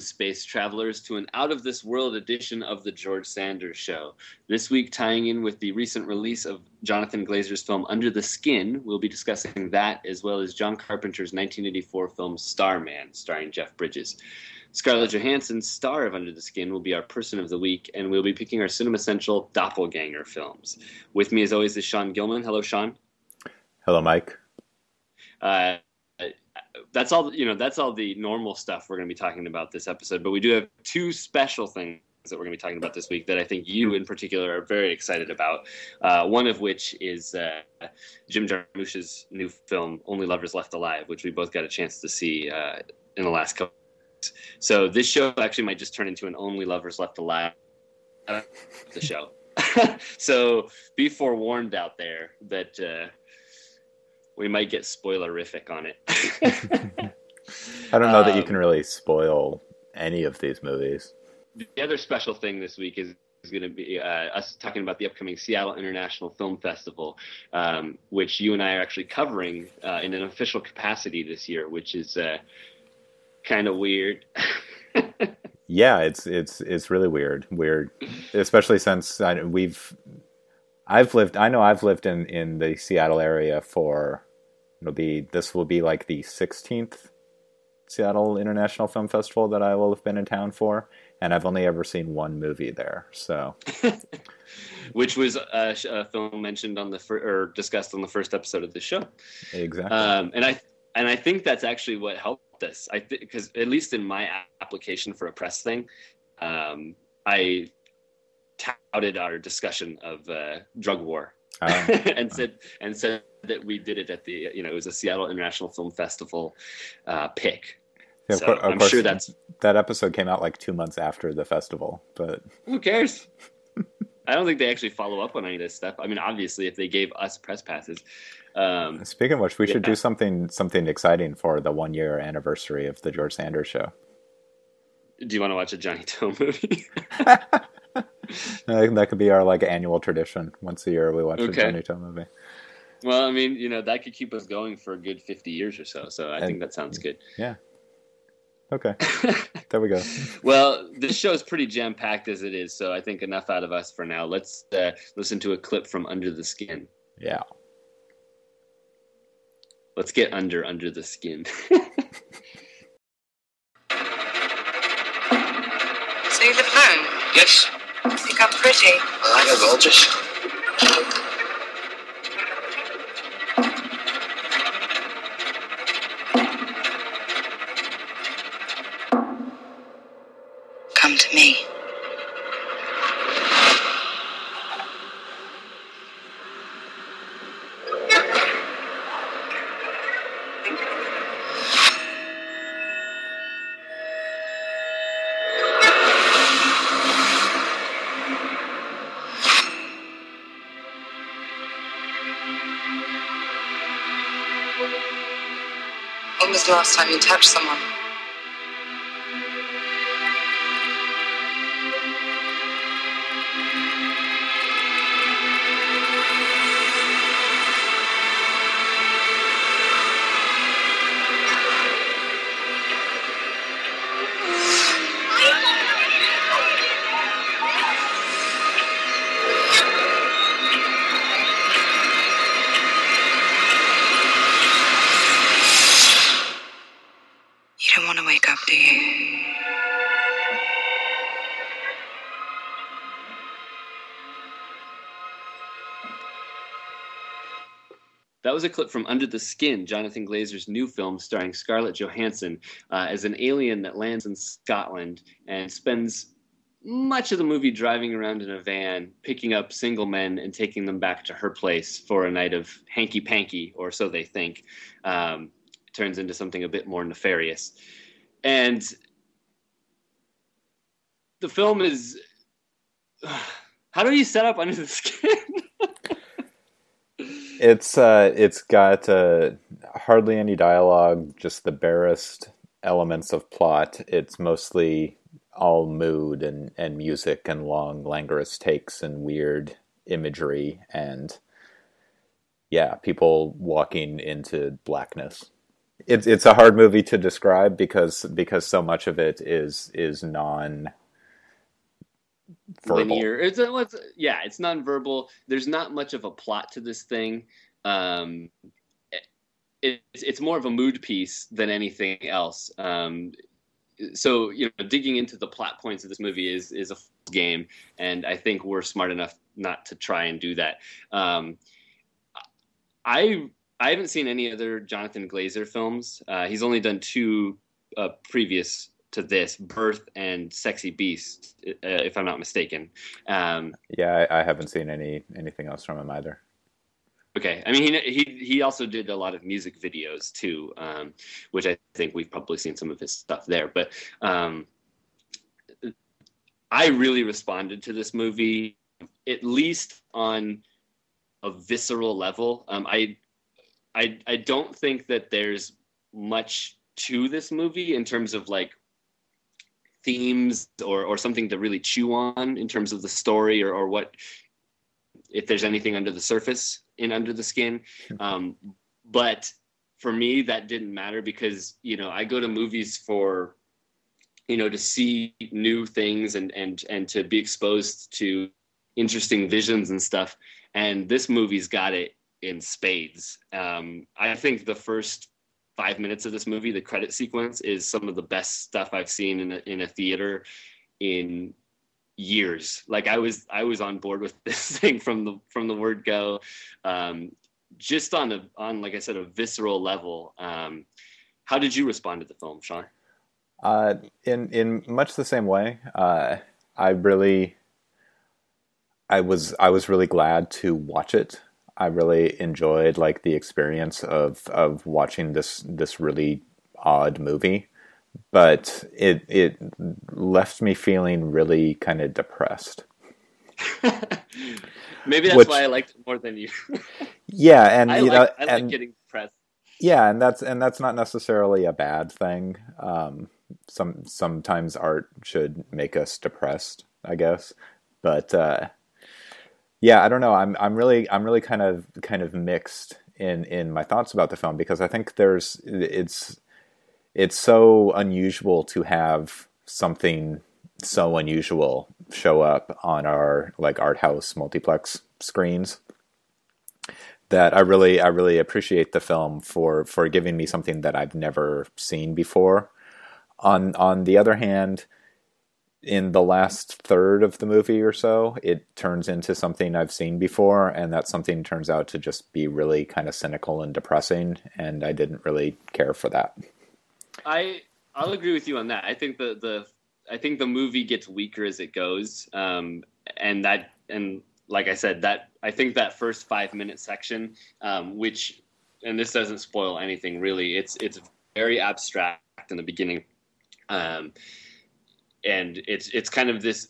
Space travelers, to an out of this world edition of The George Sanders Show. This week, tying in with the recent release of Jonathan Glazer's film Under the Skin, we'll be discussing that as well as John Carpenter's 1984 film Starman, starring Jeff Bridges. Scarlett Johansson, star of Under the Skin, will be our person of the week, and we'll be picking our Cinema Central Doppelganger films. With me, as always, is Sean Gilman. Hello, Sean. Hello, Mike. Uh, that's all you know that's all the normal stuff we're going to be talking about this episode but we do have two special things that we're going to be talking about this week that i think you in particular are very excited about uh, one of which is uh, jim jarmusch's new film only lovers left alive which we both got a chance to see uh, in the last couple weeks. so this show actually might just turn into an only lovers left alive the show so be forewarned out there that uh, we might get spoilerific on it. I don't know um, that you um, can really spoil any of these movies. The other special thing this week is, is going to be uh, us talking about the upcoming Seattle International Film Festival, um, which you and I are actually covering uh, in an official capacity this year, which is uh, kind of weird. yeah, it's it's it's really weird. Weird, especially since I, we've I've lived. I know I've lived in in the Seattle area for It'll be this will be like the 16th Seattle International Film Festival that I will have been in town for, and I've only ever seen one movie there. So, which was a, a, film mentioned on the fir- or discussed on the first episode of the show. Exactly. Um, and I and I think that's actually what helped us. I because at least in my application for a press thing, um, I touted our discussion of uh, drug war um, and said and said that we did it at the you know it was a Seattle International Film Festival uh, pick. Yeah, so course, I'm course, sure that's that episode came out like two months after the festival, but who cares? I don't think they actually follow up on any of this stuff. I mean, obviously, if they gave us press passes. Um, Speaking of which, we yeah. should do something something exciting for the one year anniversary of the George Sanders show. Do you want to watch a Johnnie To movie? that could be our like annual tradition. Once a year, we watch okay. a Johnnie To movie. Well, I mean, you know, that could keep us going for a good fifty years or so. So I and, think that sounds good. Yeah. Okay. there we go. well, this show is pretty jam packed as it is, so I think enough out of us for now. Let's uh, listen to a clip from Under the Skin. Yeah. Let's get under under the skin. so you live alone? Yes. You think I'm pretty? I know, gorgeous. Last time you touched someone? Was a clip from Under the Skin, Jonathan Glazer's new film starring Scarlett Johansson uh, as an alien that lands in Scotland and spends much of the movie driving around in a van, picking up single men and taking them back to her place for a night of hanky panky, or so they think. Um, turns into something a bit more nefarious. And the film is. How do you set up Under the Skin? It's uh, it's got uh, hardly any dialogue, just the barest elements of plot. It's mostly all mood and, and music and long languorous takes and weird imagery and yeah, people walking into blackness. it's it's a hard movie to describe because because so much of it is is non linear. It's, a, it's yeah, it's nonverbal. There's not much of a plot to this thing. Um, it, it's it's more of a mood piece than anything else. Um, so you know, digging into the plot points of this movie is is a game, and I think we're smart enough not to try and do that. Um, I I haven't seen any other Jonathan Glazer films. Uh, he's only done two uh, previous to this, Birth and Sexy Beast, uh, if I'm not mistaken. Um, yeah, I, I, haven't seen any anything else from him either. Okay, I mean he he he also did a lot of music videos too, um, which I think we've probably seen some of his stuff there. But um, I really responded to this movie, at least on a visceral level. Um, I I I don't think that there's much to this movie in terms of like themes or or something to really chew on in terms of the story or or what if there's anything under the surface in under the skin. Um, but for me, that didn't matter because you know I go to movies for you know to see new things and and and to be exposed to interesting visions and stuff. And this movie's got it in spades. Um, I think the first five minutes of this movie, the credit sequence, is some of the best stuff I've seen in a, in a theater in years. Like I was I was on board with this thing from the from the word go. Um, just on a on like I said a visceral level. Um, how did you respond to the film, Sean? Uh, in in much the same way. Uh, I really I was I was really glad to watch it. I really enjoyed like the experience of of watching this this really odd movie, but it it left me feeling really kind of depressed. Maybe that's Which, why I liked it more than you. yeah, and I you like, know, I like and, getting depressed. Yeah, and that's and that's not necessarily a bad thing. Um, some sometimes art should make us depressed, I guess, but. Uh, yeah, I don't know. I'm I'm really I'm really kind of kind of mixed in in my thoughts about the film because I think there's it's it's so unusual to have something so unusual show up on our like art house multiplex screens that I really I really appreciate the film for for giving me something that I've never seen before. On on the other hand, in the last third of the movie or so, it turns into something I've seen before, and that something turns out to just be really kind of cynical and depressing, and I didn't really care for that. I I'll agree with you on that. I think the the I think the movie gets weaker as it goes, um, and that and like I said, that I think that first five minute section, um, which and this doesn't spoil anything really. It's it's very abstract in the beginning. Um, and it's it's kind of this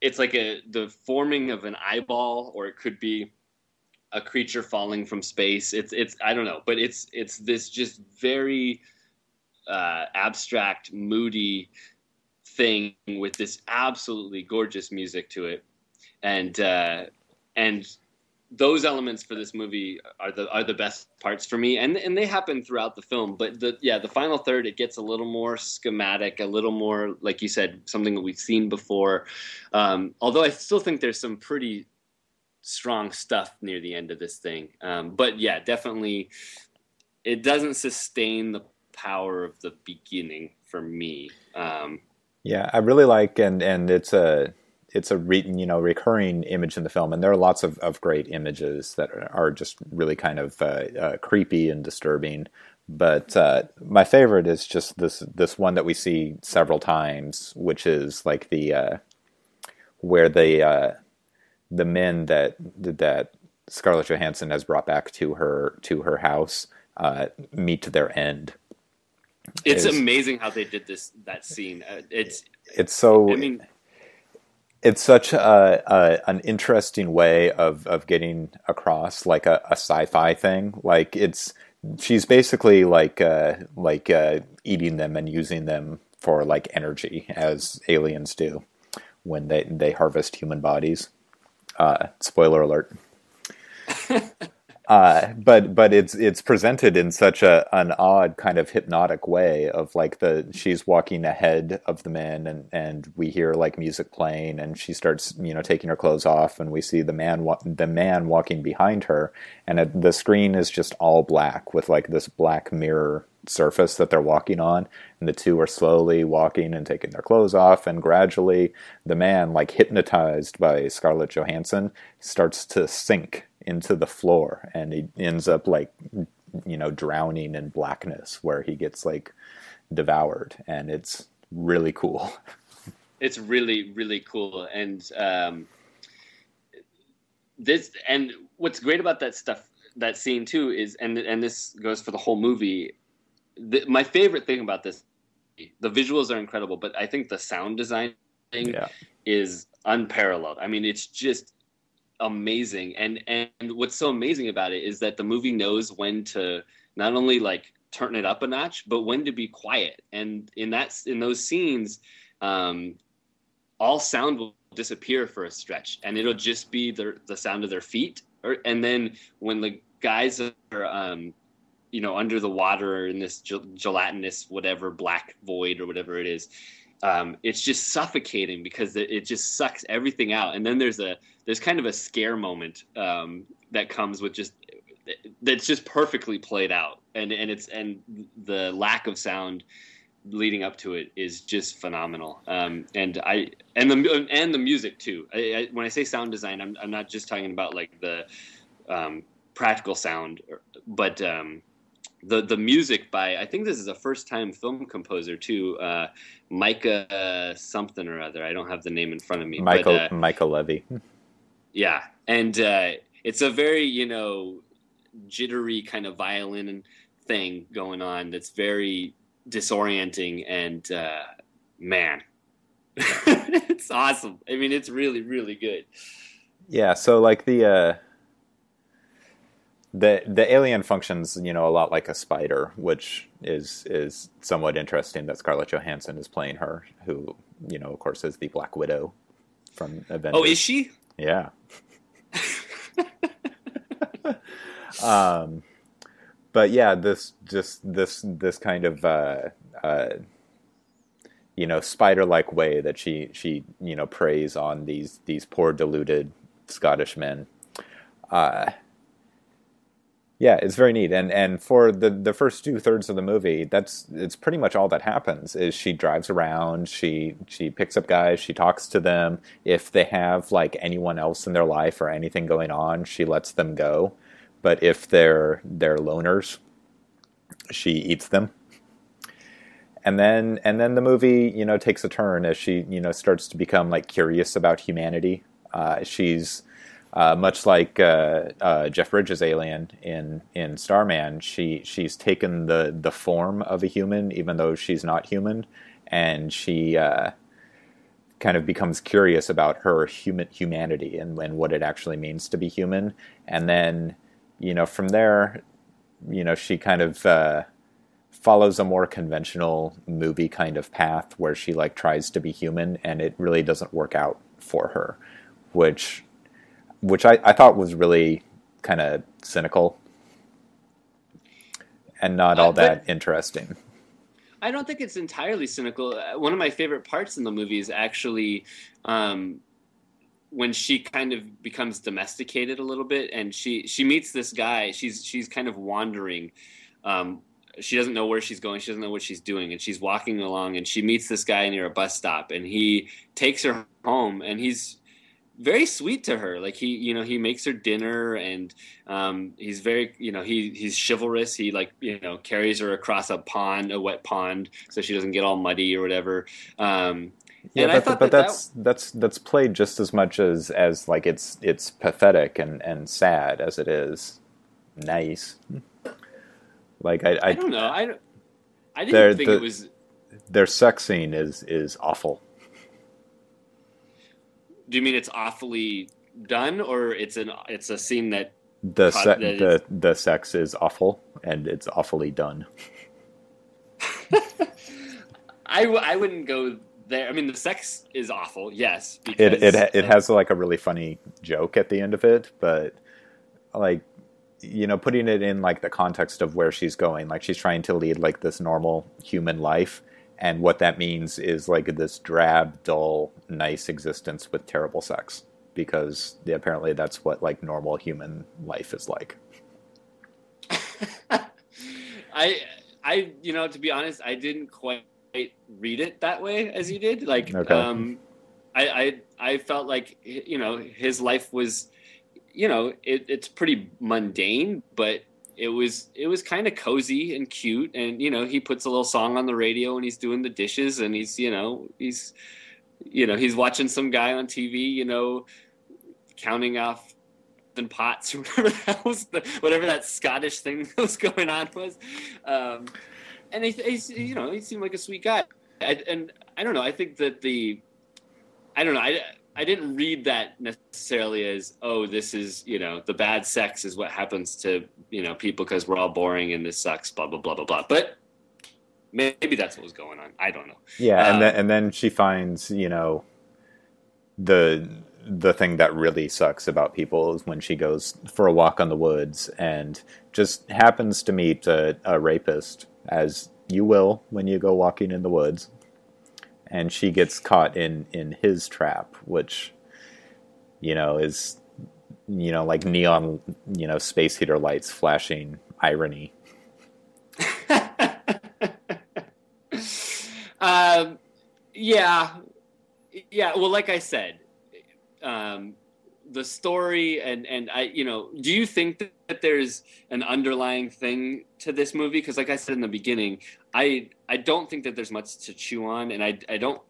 it's like a the forming of an eyeball or it could be a creature falling from space. It's it's i don't know but it's it's this just very uh, abstract moody thing with this absolutely gorgeous music to it. And uh, and those elements for this movie are the are the best parts for me, and and they happen throughout the film. But the yeah, the final third it gets a little more schematic, a little more like you said, something that we've seen before. Um, although I still think there's some pretty strong stuff near the end of this thing. Um, but yeah, definitely, it doesn't sustain the power of the beginning for me. Um, yeah, I really like and and it's a it's a re, you know recurring image in the film, and there are lots of, of great images that are just really kind of uh, uh, creepy and disturbing. But uh, my favorite is just this this one that we see several times, which is like the uh, where the uh, the men that that Scarlett Johansson has brought back to her to her house uh, meet to their end. It's is, amazing how they did this that scene. it's it's so. I mean, it's such a, a, an interesting way of of getting across like a, a sci-fi thing. Like it's she's basically like uh, like uh, eating them and using them for like energy as aliens do when they they harvest human bodies. Uh, spoiler alert. Uh, but but it's it's presented in such a an odd kind of hypnotic way of like the she's walking ahead of the men and and we hear like music playing and she starts you know taking her clothes off and we see the man wa- the man walking behind her and it, the screen is just all black with like this black mirror surface that they're walking on and the two are slowly walking and taking their clothes off and gradually the man like hypnotized by Scarlett Johansson starts to sink into the floor and he ends up like you know drowning in blackness where he gets like devoured and it's really cool it's really really cool and um this and what's great about that stuff that scene too is and and this goes for the whole movie the, my favorite thing about this the visuals are incredible but i think the sound design yeah. is unparalleled i mean it's just amazing. And and what's so amazing about it is that the movie knows when to not only like turn it up a notch but when to be quiet. And in that in those scenes um all sound will disappear for a stretch and it'll just be the the sound of their feet. Or and then when the guys are um you know under the water in this gelatinous whatever black void or whatever it is um, it's just suffocating because it, it, just sucks everything out. And then there's a there's kind of a scare moment um, that comes with just that's just perfectly played out and and it's and the lack of sound leading up to it is just phenomenal um, and i and the and the music too I, I, when i say sound design i'm, I'm not just talking about like the um, practical sound but um, the the music by I think this is a first time film composer too, uh, Mica uh, something or other. I don't have the name in front of me. Michael but, uh, Michael Levy. Yeah, and uh, it's a very you know jittery kind of violin thing going on that's very disorienting and uh, man, it's awesome. I mean, it's really really good. Yeah, so like the uh, the the alien functions, you know, a lot like a spider, which is is somewhat interesting that Scarlett Johansson is playing her, who you know, of course, is the Black Widow from Avengers. Oh, is she? Yeah. um, but yeah, this just this this kind of uh, uh, you know spider-like way that she she you know preys on these these poor deluded Scottish men. Uh, yeah, it's very neat, and and for the the first two thirds of the movie, that's it's pretty much all that happens. Is she drives around, she she picks up guys, she talks to them. If they have like anyone else in their life or anything going on, she lets them go. But if they're they're loners, she eats them. And then and then the movie, you know, takes a turn as she you know starts to become like curious about humanity. Uh, she's uh, much like uh, uh, Jeff Bridges' alien in in Starman, she she's taken the the form of a human, even though she's not human, and she uh, kind of becomes curious about her human humanity and, and what it actually means to be human. And then, you know, from there, you know, she kind of uh, follows a more conventional movie kind of path where she like tries to be human, and it really doesn't work out for her, which which I, I thought was really kind of cynical and not all uh, that interesting. I don't think it's entirely cynical. Uh, one of my favorite parts in the movie is actually um, when she kind of becomes domesticated a little bit, and she she meets this guy. She's she's kind of wandering. Um, she doesn't know where she's going. She doesn't know what she's doing, and she's walking along, and she meets this guy near a bus stop, and he takes her home, and he's very sweet to her. Like he, you know, he makes her dinner, and um, he's very, you know, he he's chivalrous. He like, you know, carries her across a pond, a wet pond, so she doesn't get all muddy or whatever. Um, yeah, but, but that that's that... that's that's played just as much as as like it's it's pathetic and and sad as it is nice. Like I, I, I don't know. I I didn't think the, it was. Their sex scene is is awful. Do you mean it's awfully done, or it's an it's a scene that the se- that the is... the sex is awful and it's awfully done? I w- I wouldn't go there. I mean, the sex is awful. Yes, it it it has like a really funny joke at the end of it, but like you know, putting it in like the context of where she's going, like she's trying to lead like this normal human life, and what that means is like this drab, dull, nice existence with terrible sex, because yeah, apparently that's what like normal human life is like. I I you know to be honest, I didn't quite read it that way as you did. Like Okay. um I I I felt like you know his life was you know it, it's pretty mundane, but it was it was kind of cozy and cute and you know he puts a little song on the radio and he's doing the dishes and he's you know he's you know he's watching some guy on TV you know counting off and pots or whatever that was the, whatever that Scottish thing that was going on was. Um, and he, you know he seemed like a sweet guy. I, and I don't know I think that the I don't know I I didn't read that necessarily as oh this is you know the bad sex is what happens to you know people because we're all boring and this sucks blah blah blah blah blah. But maybe that's what was going on. I don't know. Yeah, and Um, then and then she finds you know the the thing that really sucks about people is when she goes for a walk on the woods and just happens to meet a, a rapist, as you will when you go walking in the woods, and she gets caught in in his trap, which you know is you know like neon you know space heater lights flashing irony. um, yeah, yeah. Well, like I said, um, the story and and I, you know, do you think that, there's an underlying thing to this movie? Because, like I said in the beginning, I I don't think that there's much to chew on, and I I don't.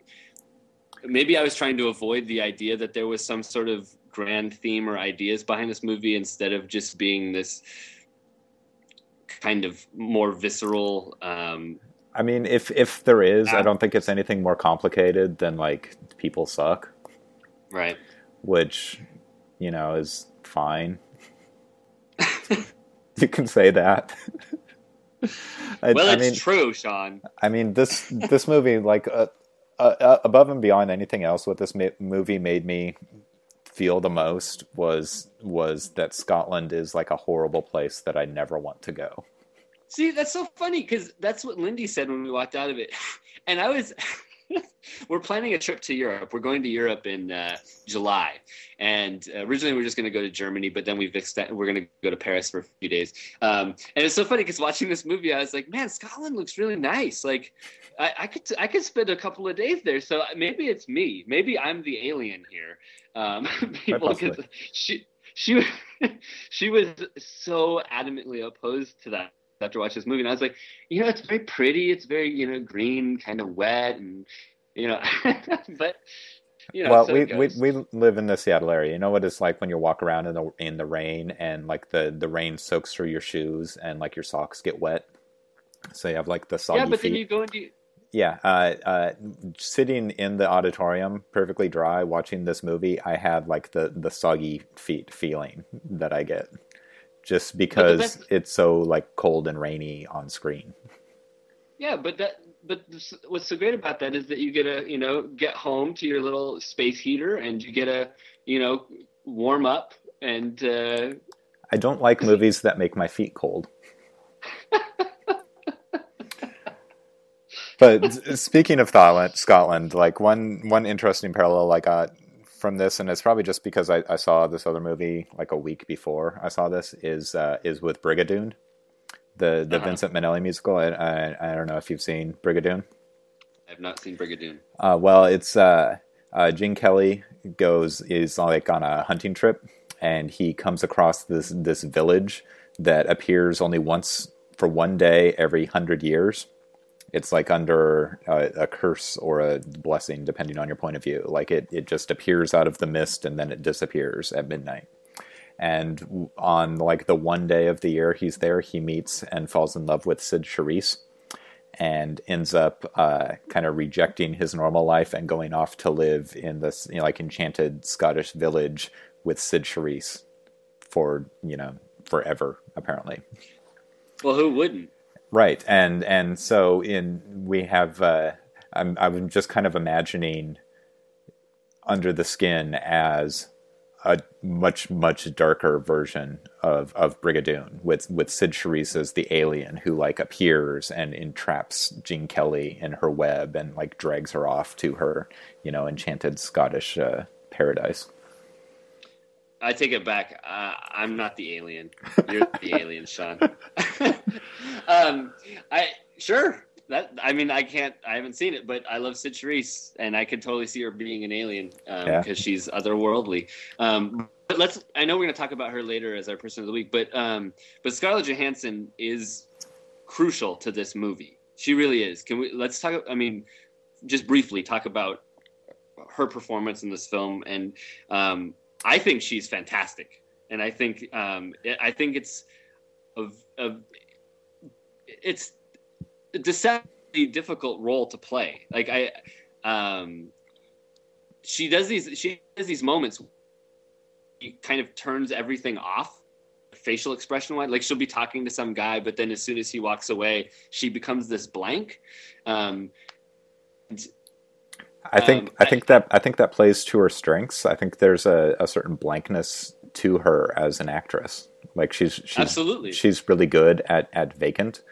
Maybe I was trying to avoid the idea that there was some sort of grand theme or ideas behind this movie instead of just being this kind of more visceral um, I mean, if if there is, I don't think it's anything more complicated than like people suck. right which you know is fine. you can say that. I, well I it's mean, true sean I mean this this movie, like uh, uh, uh, above and beyond anything else, what this ma- movie made me feel the most was was that Scotland is like a horrible place that I never want to go. See, that's so funny because that's what Lindy said when we walked out of it. And I was, we're planning a trip to Europe. We're going to Europe in uh, July. And uh, originally we are just going to go to Germany, but then we've extended, we're going to go to Paris for a few days. Um, and it's so funny because watching this movie, I was like, man, Scotland looks really nice. Like, I, I could I could spend a couple of days there. So maybe it's me. Maybe I'm the alien here. Um, people, she she she was so adamantly opposed to that after watching this movie, and I was like, you know, it's very pretty. It's very you know green, kind of wet, and you know, but you know, well, so we, we we live in the Seattle area. You know what it's like when you walk around in the in the rain and like the the rain soaks through your shoes and like your socks get wet. So you have like the soggy yeah, but feet. then you go into Yeah, uh, uh, sitting in the auditorium, perfectly dry, watching this movie, I had like the the soggy feet feeling that I get, just because best- it's so like cold and rainy on screen. Yeah, but that but what's so great about that is that you get to you know get home to your little space heater and you get a you know warm up and uh, I don't like movies that make my feet cold. but speaking of Scotland, Scotland, like one one interesting parallel I got from this, and it's probably just because I, I saw this other movie like a week before I saw this, is uh, is with Brigadoon, the the Uh-huh. Vincent Minnelli musical. I, I I don't know if you've seen Brigadoon. I've not seen Brigadoon. Uh, well, it's uh, uh, Gene Kelly goes is like on a hunting trip, and he comes across this this village that appears only once for one day every hundred years. It's like under a, a curse or a blessing, depending on your point of view. Like it, it just appears out of the mist and then it disappears at midnight. And on like the one day of the year he's there, he meets and falls in love with Cyd Charisse and ends up uh, kind of rejecting his normal life and going off to live in this you know, like enchanted Scottish village with Cyd Charisse for you know forever apparently. Well, who wouldn't? Right, and and so in we have uh, I'm I'm just kind of imagining under the skin as a much much darker version of of Brigadoon with with Cyd Charisse as the alien who like appears and entraps Gene Kelly in her web and like drags her off to her you know enchanted Scottish uh, paradise. I take it back. Uh, I'm not the alien. You're the alien, Sean. um, I sure that. I mean, I can't. I haven't seen it, but I love Cyd Charisse, and I could totally see her being an alien because um, Yeah. she's otherworldly. Um, but let's. I know we're going to talk about her later as our person of the week, but um, but Scarlett Johansson is crucial to this movie. She really is. Can we? Let's talk. I mean, just briefly talk about her performance in this film and um, I think she's fantastic, and I think um, I think it's a, a it's a deceptively difficult role to play. Like I, um, she does these she has these moments. He kind of turns everything off, facial expression wise. Like she'll be talking to some guy, but then as soon as he walks away, she becomes this blank. Um, I think Um, I think that I think that plays to her strengths. I think there's a, a certain blankness to her as an actress. Like she's she's Absolutely. she's really good at at vacant.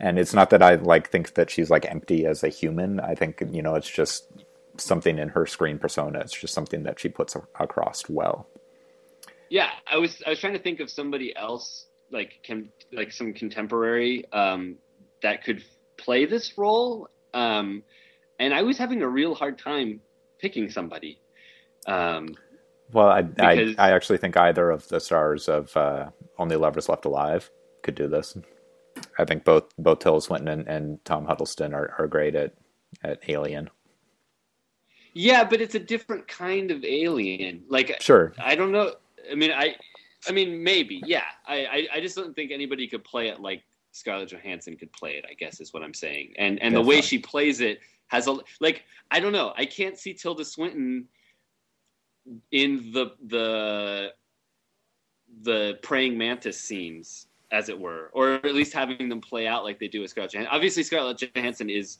And it's not that I like think that she's like empty as a human. I think you know it's just something in her screen persona. It's just something that she puts a- across well. Yeah, I was I was trying to think of somebody else like can like some contemporary um, that could play this role, um, and I was having a real hard time picking somebody. Um, Well, I, I I actually think either of the stars of uh, Only Lovers Left Alive could do this. I think both both Tilda Swinton and, and Tom Hiddleston are, are great at at Alien. yeah, but it's a different kind of alien. Like Sure, I don't know. I mean, I, I mean, maybe. Yeah, I, I, I just don't think anybody could play it like Scarlett Johansson could play it. I guess is what I'm saying. And and the way she plays it has a like. I don't know. I can't see Tilda Swinton in the the the praying mantis scenes, as it were, or at least having them play out like they do with Scarlett Johansson. Obviously, Scarlett Johansson is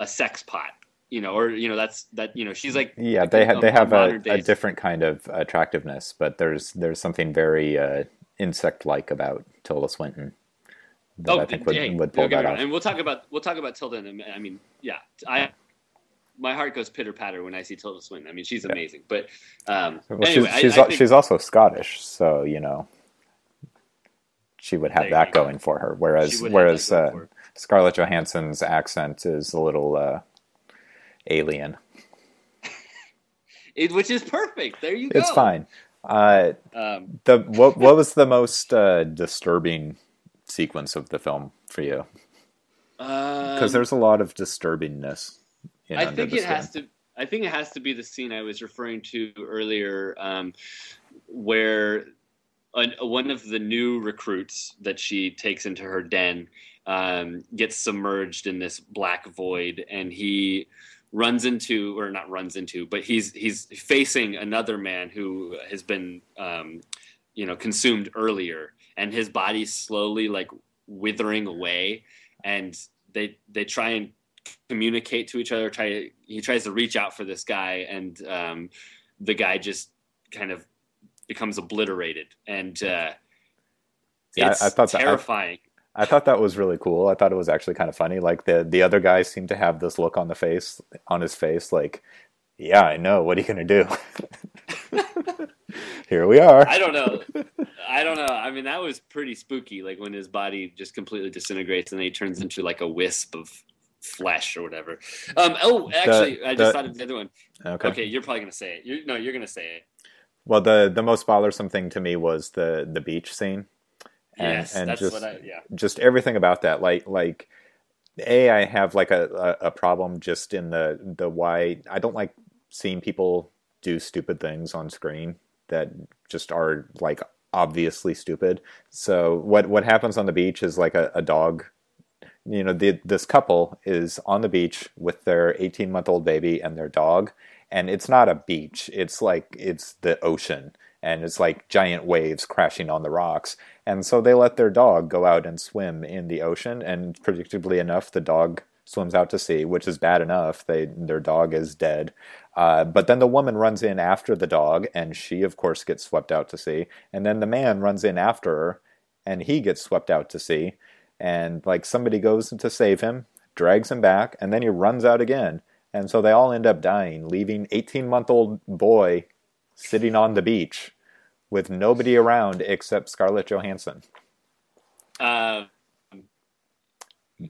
a sex pot. You know, or you know, that's that. You know, she's like yeah, they ha- of- they have a, a different kind of attractiveness, but there's there's something very uh, insect like about Tilda Swinton that I think would, would pull don't get me that off. And we'll talk about we'll talk about Tilda. In a minute. I mean, yeah, I my heart goes pitter patter when I see Tilda Swinton. I mean, she's amazing. But um, Well, anyway, she's she's, I, I think, she's also Scottish, so you know she would have that go. going for her. Whereas whereas uh, her. Scarlett Johansson's accent is a little uh, alien. it, which is perfect. There you go. It's fine. Uh, Um, the what what was the most uh, disturbing sequence of the film for you? Because um, there's a lot of disturbingness. I think it has to. I think it has to be the scene I was referring to earlier, um, where an, one of the new recruits that she takes into her den um, gets submerged in this black void, and he runs into, or not runs into, but he's he's facing another man who has been, um, you know, consumed earlier, and his body's slowly like withering away, and they they try and communicate to each other. Try he tries to reach out for this guy, and um, the guy just kind of becomes obliterated, and uh, Yeah, I- it's I thought that- I- terrifying. I thought that was really cool. I thought it was actually kind of funny. Like the the other guy seemed to have this look on the face on his face, like, yeah, I know. What are you gonna do? Here we are. I don't know. I don't know. I mean, that was pretty spooky. Like when his body just completely disintegrates and then he turns into like a wisp of flesh or whatever. Um, oh, actually, I just the- thought of the other one. Okay. Okay, you're probably gonna say it. You're, no, you're gonna say it. Well, the the most bothersome thing to me was the the beach scene. And, yes, and that's just what I. Yeah. just everything about that. Like like a I have like a, a a problem just in the the why I don't like seeing people do stupid things on screen that just are like obviously stupid. So what what happens on the beach is like a, a dog. You know, the, this couple is on the beach with their 18 month old baby and their dog, and it's not a beach. It's like it's the ocean, and it's like giant waves crashing on the rocks. And so they let their dog go out and swim in the ocean, and predictably enough, the dog swims out to sea, which is bad enough. They their dog is dead. Uh, but then the woman runs in after the dog, and she, of course, gets swept out to sea. And then the man runs in after her, and he gets swept out to sea. And like somebody goes to save him, drags him back, and then he runs out again. And so they all end up dying, leaving 18 month old boy sitting on the beach with nobody around except Scarlett Johansson. Uh,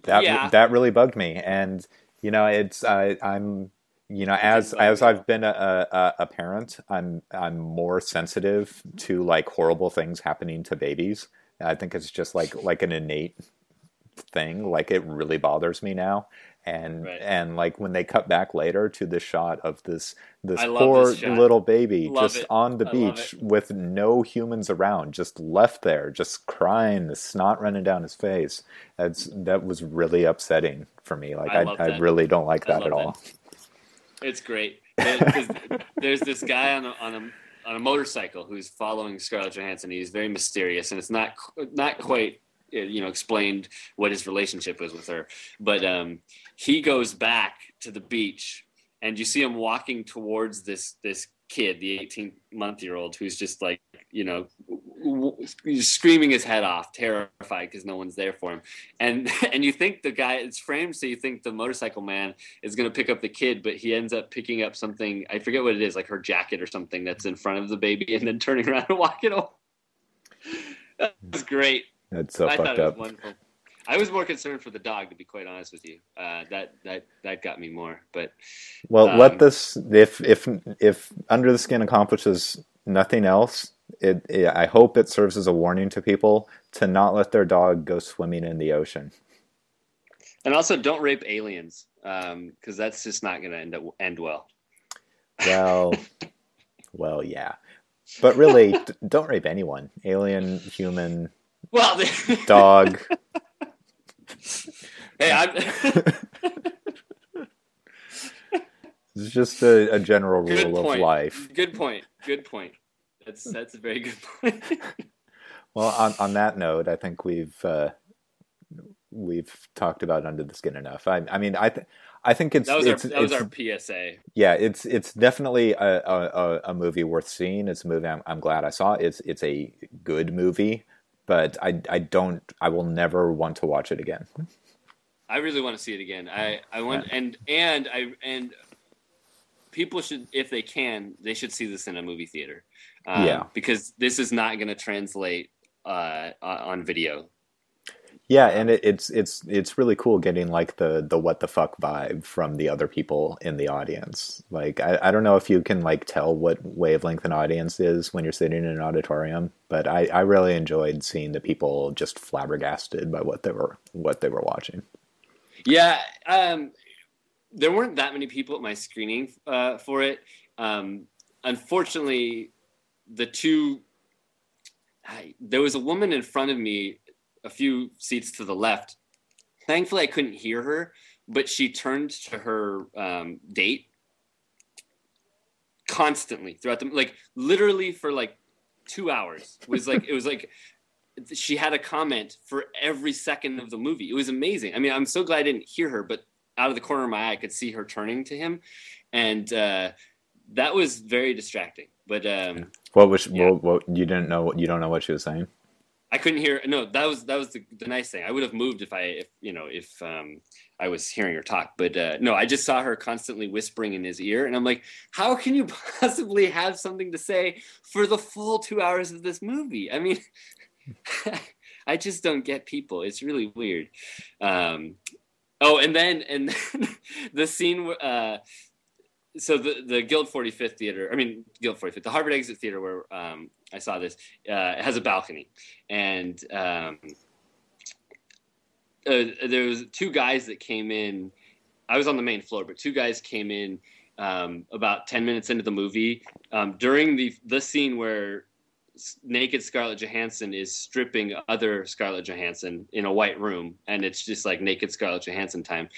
That Yeah. that really bugged me, and you know, it's I, I'm you know as as I've been a, a, a parent, I'm I'm more sensitive to like horrible things happening to babies. I think it's just like like an innate thing. Like it really bothers me now. And Right. and like when they cut back later to the shot of this this I poor this little baby Love just it. on the I beach with no humans around, just left there, just crying, the snot running down his face. That's that was really upsetting for me. Like I I, I, really don't like that at all. that. It's great. There's this guy on a, on a on a motorcycle who's following Scarlett Johansson. He's very mysterious, and it's not not quite you know explained what his relationship was with her. But um, he goes back to the beach, and you see him walking towards this this kid, the 18 month year old, who's just like you know screaming his head off, terrified because no one's there for him. And and you think the guy it's framed so you think the motorcycle man is going to pick up the kid, but he ends up picking up something. I forget what it is, like her jacket or something that's in front of the baby, and then turning around and walking over. that's great. That's so I fucked up. wonderful. I was more concerned for the dog, to be quite honest with you. Uh, that that that got me more. But Well, Um, let this if if if Under the Skin accomplishes nothing else, it, it I hope it serves as a warning to people to not let their dog go swimming in the ocean. and also don't rape aliens because that's just not going to end up, end well. Well, well, yeah, but really, d- don't rape anyone. Alien, human, Well, dog. hey, I'm, It's just a, a general Good rule of point. life. good point. Good point. That's that's a very good point. Well, on on that note, I think we've uh, we've talked about Under the Skin enough. I, I mean, I th- I think it's that was it's, our that was our PSA. yeah, it's it's definitely a, a, a- a movie worth seeing. It's a movie I'm, I'm glad I saw. It's it's a good movie, but I I don't I will never want to watch it again. I really want to see it again. I I want and and I and people should if they can they should see this in a movie theater. Um, Yeah. because this is not going to translate uh, on on video. Yeah, and it, it's it's it's really cool getting like the the what the fuck vibe from the other people in the audience. Like I, I don't know if you can like tell what wavelength an audience is when you're sitting in an auditorium, but I, I really enjoyed seeing the people just flabbergasted by what they were what they were watching. Yeah, um, there weren't that many people at my screening uh, for it. Um, unfortunately, the two I, there was a woman in front of me, a few seats to the left. Thankfully, I couldn't hear her, but she turned to her um, date constantly throughout the like literally for like two hours. It was like it was like she had a comment for every second of the movie. It was amazing. I mean, I'm so glad I didn't hear her, but out of the corner of my eye, I could see her turning to him, and uh, that was very distracting. But um, What was Yeah. what, what you didn't know what you don't know what she was saying? I couldn't hear. No, that was that was the, the nice thing. I would have moved if I, if you know, if um, I was hearing her talk. But uh, no, I just saw her constantly whispering in his ear, and I'm like, how can you possibly have something to say for the full two hours of this movie? I mean, I just don't get people. It's really weird. Um, oh, and then and then the scene. Uh, so the the Guild 45th Theater, I mean Guild 45th, the Harvard Exit Theater, where um, I saw this, uh, has a balcony, and um, uh, there was two guys that came in. I was on the main floor, but two guys came in um, about ten minutes into the movie um, during the the scene where naked Scarlett Johansson is stripping other Scarlett Johansson in a white room, and it's just like naked Scarlett Johansson time.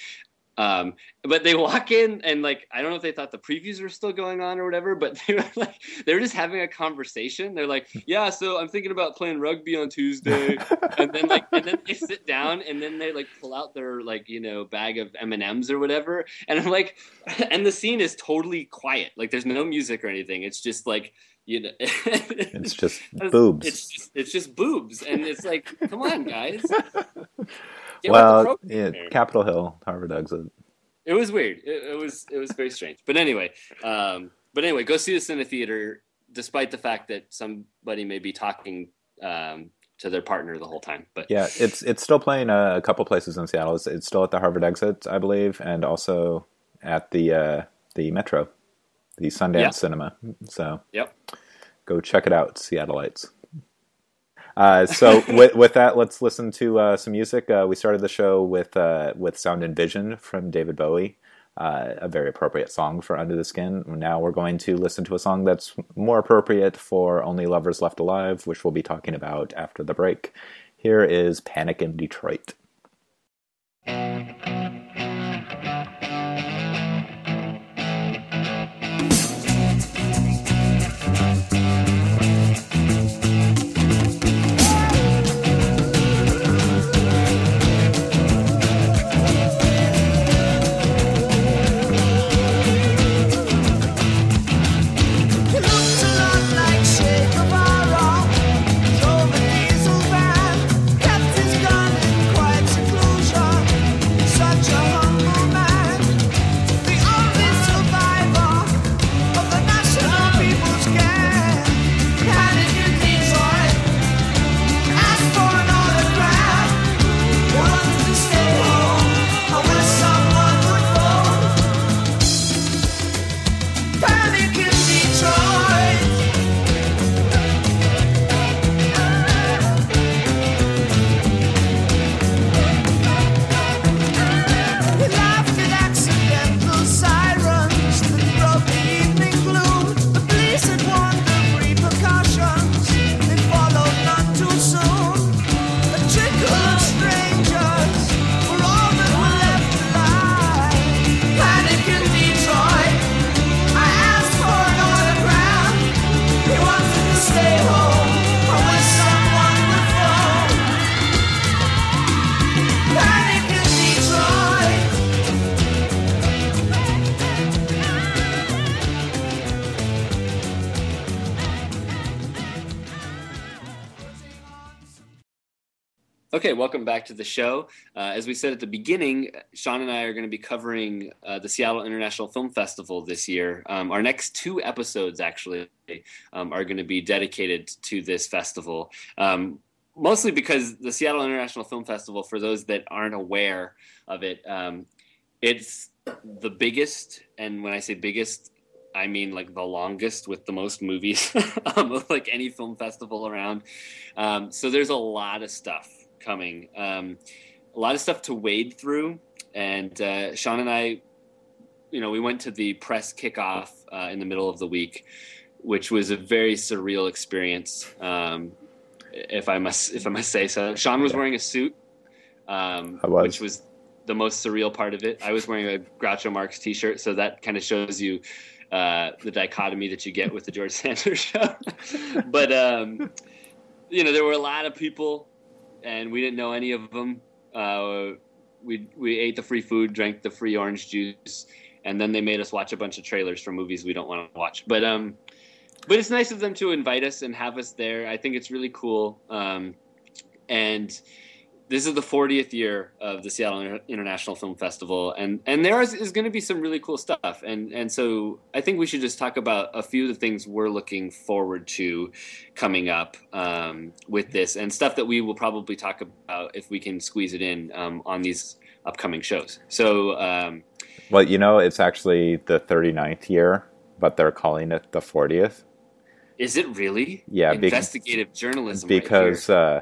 Um, but they walk in and like I don't know if they thought the previews were still going on or whatever, but they were like they were just having a conversation. They're like, "Yeah, so I'm thinking about playing rugby on Tuesday," and then like and then they sit down and then they like pull out their like you know bag of M and M's or whatever, and I'm like, and the scene is totally quiet. Like there's no music or anything. It's just like you know, it's just boobs. It's just it's just boobs, and it's like, come on, guys. Get well, yeah, here. Capitol Hill, Harvard exit. It was weird. It, it was it was very strange. But anyway, um, but anyway, go see this in a theater, despite the fact that somebody may be talking um, to their partner the whole time. But Yeah, it's it's still playing uh, a couple places in Seattle. It's, it's still at the Harvard exit, I believe, and also at the uh, the Metro, the Sundance Yeah. Cinema. So yep. go check it out, Seattleites. Uh, so with, with that, let's listen to uh, some music. Uh, we started the show with uh, with Sound and Vision from David Bowie, uh, a very appropriate song for Under the Skin. Now we're going to listen to a song that's more appropriate for Only Lovers Left Alive, which we'll be talking about after the break. Here is Panic in Detroit. Okay, welcome back to the show. Uh, as we said at the beginning, Sean and I are going to be covering uh, the Seattle International Film Festival this year. Um, our next two episodes, actually, um, are going to be dedicated to this festival. Um, mostly because the Seattle International Film Festival, for those that aren't aware of it, um, it's the biggest, and when I say biggest, I mean like the longest with the most movies um, like any film festival around. Um, so there's a lot of stuff coming, um, a lot of stuff to wade through. And uh, Sean and I, you know, we went to the press kickoff uh, in the middle of the week, which was a very surreal experience. Um, if I must, if I must say so, Sean was Yeah. wearing a suit, um, was. which was the most surreal part of it. I was wearing a Groucho Marx T-shirt, so that kind of shows you uh, the dichotomy that you get with the George Sanders show. but um, you know, there were a lot of people, and we didn't know any of them. Uh, we we ate the free food, drank the free orange juice, and then they made us watch a bunch of trailers for movies we don't want to watch. But um, but it's nice of them to invite us and have us there. I think it's really cool. Um, and this is the 40th year of the Seattle International Film Festival, and and there is, is going to be some really cool stuff. And and so I think we should just talk about a few of the things we're looking forward to coming up um, with this, and stuff that we will probably talk about if we can squeeze it in um, on these upcoming shows. So um, Well, you know, it's actually the 39th year, but they're calling it the 40th is it really? Yeah, be- investigative journalism. right because here. uh,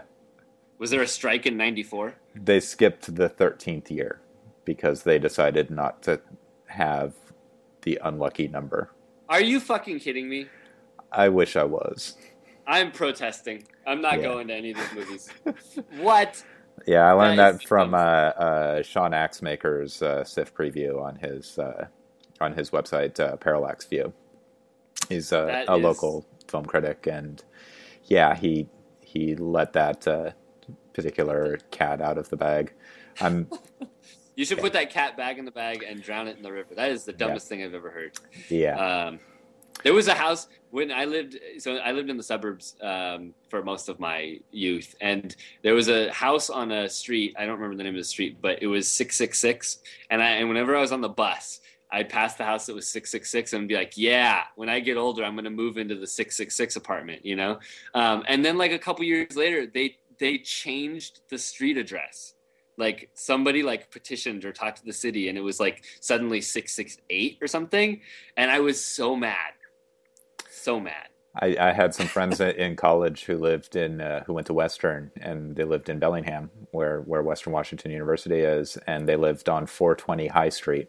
was there a strike in '94? they skipped the 13th year because they decided not to have the unlucky number. Are you fucking kidding me? I wish I was. I'm protesting. I'm not Yeah. going to any of these movies. what? Yeah, I learned That that from uh, uh, Sean Axmaker's uh, SIFF preview on his uh, on his website, uh, Parallax View. He's That a is- local film critic, and yeah, he he let that uh, particular cat out of the bag. I'm You should put that cat back in the bag and drown it in the river. That is the dumbest thing I've ever heard. yeah, Um, there was a house when I lived. So I lived in the suburbs um, for most of my youth, and there was a house on a street. I don't remember the name of the street, but it was six six six. And I and whenever I was on the bus, I'd pass the house that was six six six and be like, "Yeah, when I get older, I'm going to move into the six six six apartment." You know. Um, and then like a couple years later, they they changed the street address. Like somebody like petitioned or talked to the city and it was like suddenly 668 or something and i was so mad. So mad. I, I had some friends in- college who lived in uh, who went to Western, and they lived in Bellingham, where where Western Washington University is, and they lived on 420 High Street,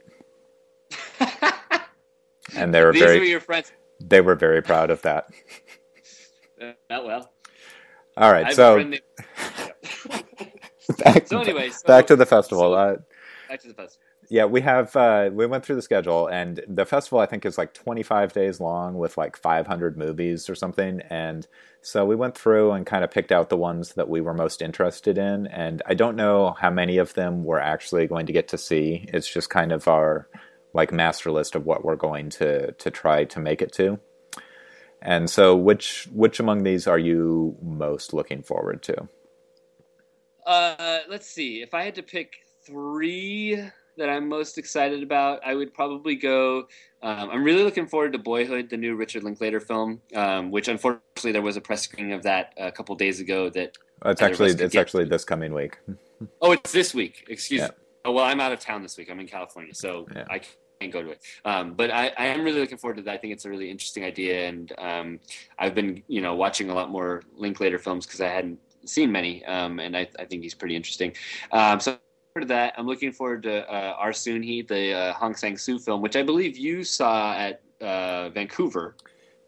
and they were these were very your friends. they were very proud of that. uh, oh well All right, so named- back, so anyway so, back to the festival. so- uh, back to the festival yeah, we have uh, we went through the schedule, and the festival I think is like 25 days long with like 500 movies or something, and so we went through and kind of picked out the ones that we were most interested in, and I don't know how many of them we're actually going to get to see. It's just kind of our like master list of what we're going to to try to make it to. And so, which which among these are you most looking forward to? uh let's see if i had to pick three that i'm most excited about i would probably go um, i'm really looking forward to boyhood the new richard linklater film um, which unfortunately there was a press screening of that a couple days ago that It's actually it's actually this coming week. Oh, it's this week. Excuse Yeah. me. Oh, well, I'm out of town this week. I'm in California, so Yeah. I can't go to it. Um, but I, I am really looking forward to that. I think it's a really interesting idea, and um, I've been, you know, watching a lot more Linklater films because I hadn't seen many, um, and I, I think he's pretty interesting. Um, so. To that, I'm looking forward to uh, He, the uh, Hong Sang Soo film, which I believe you saw at uh, Vancouver.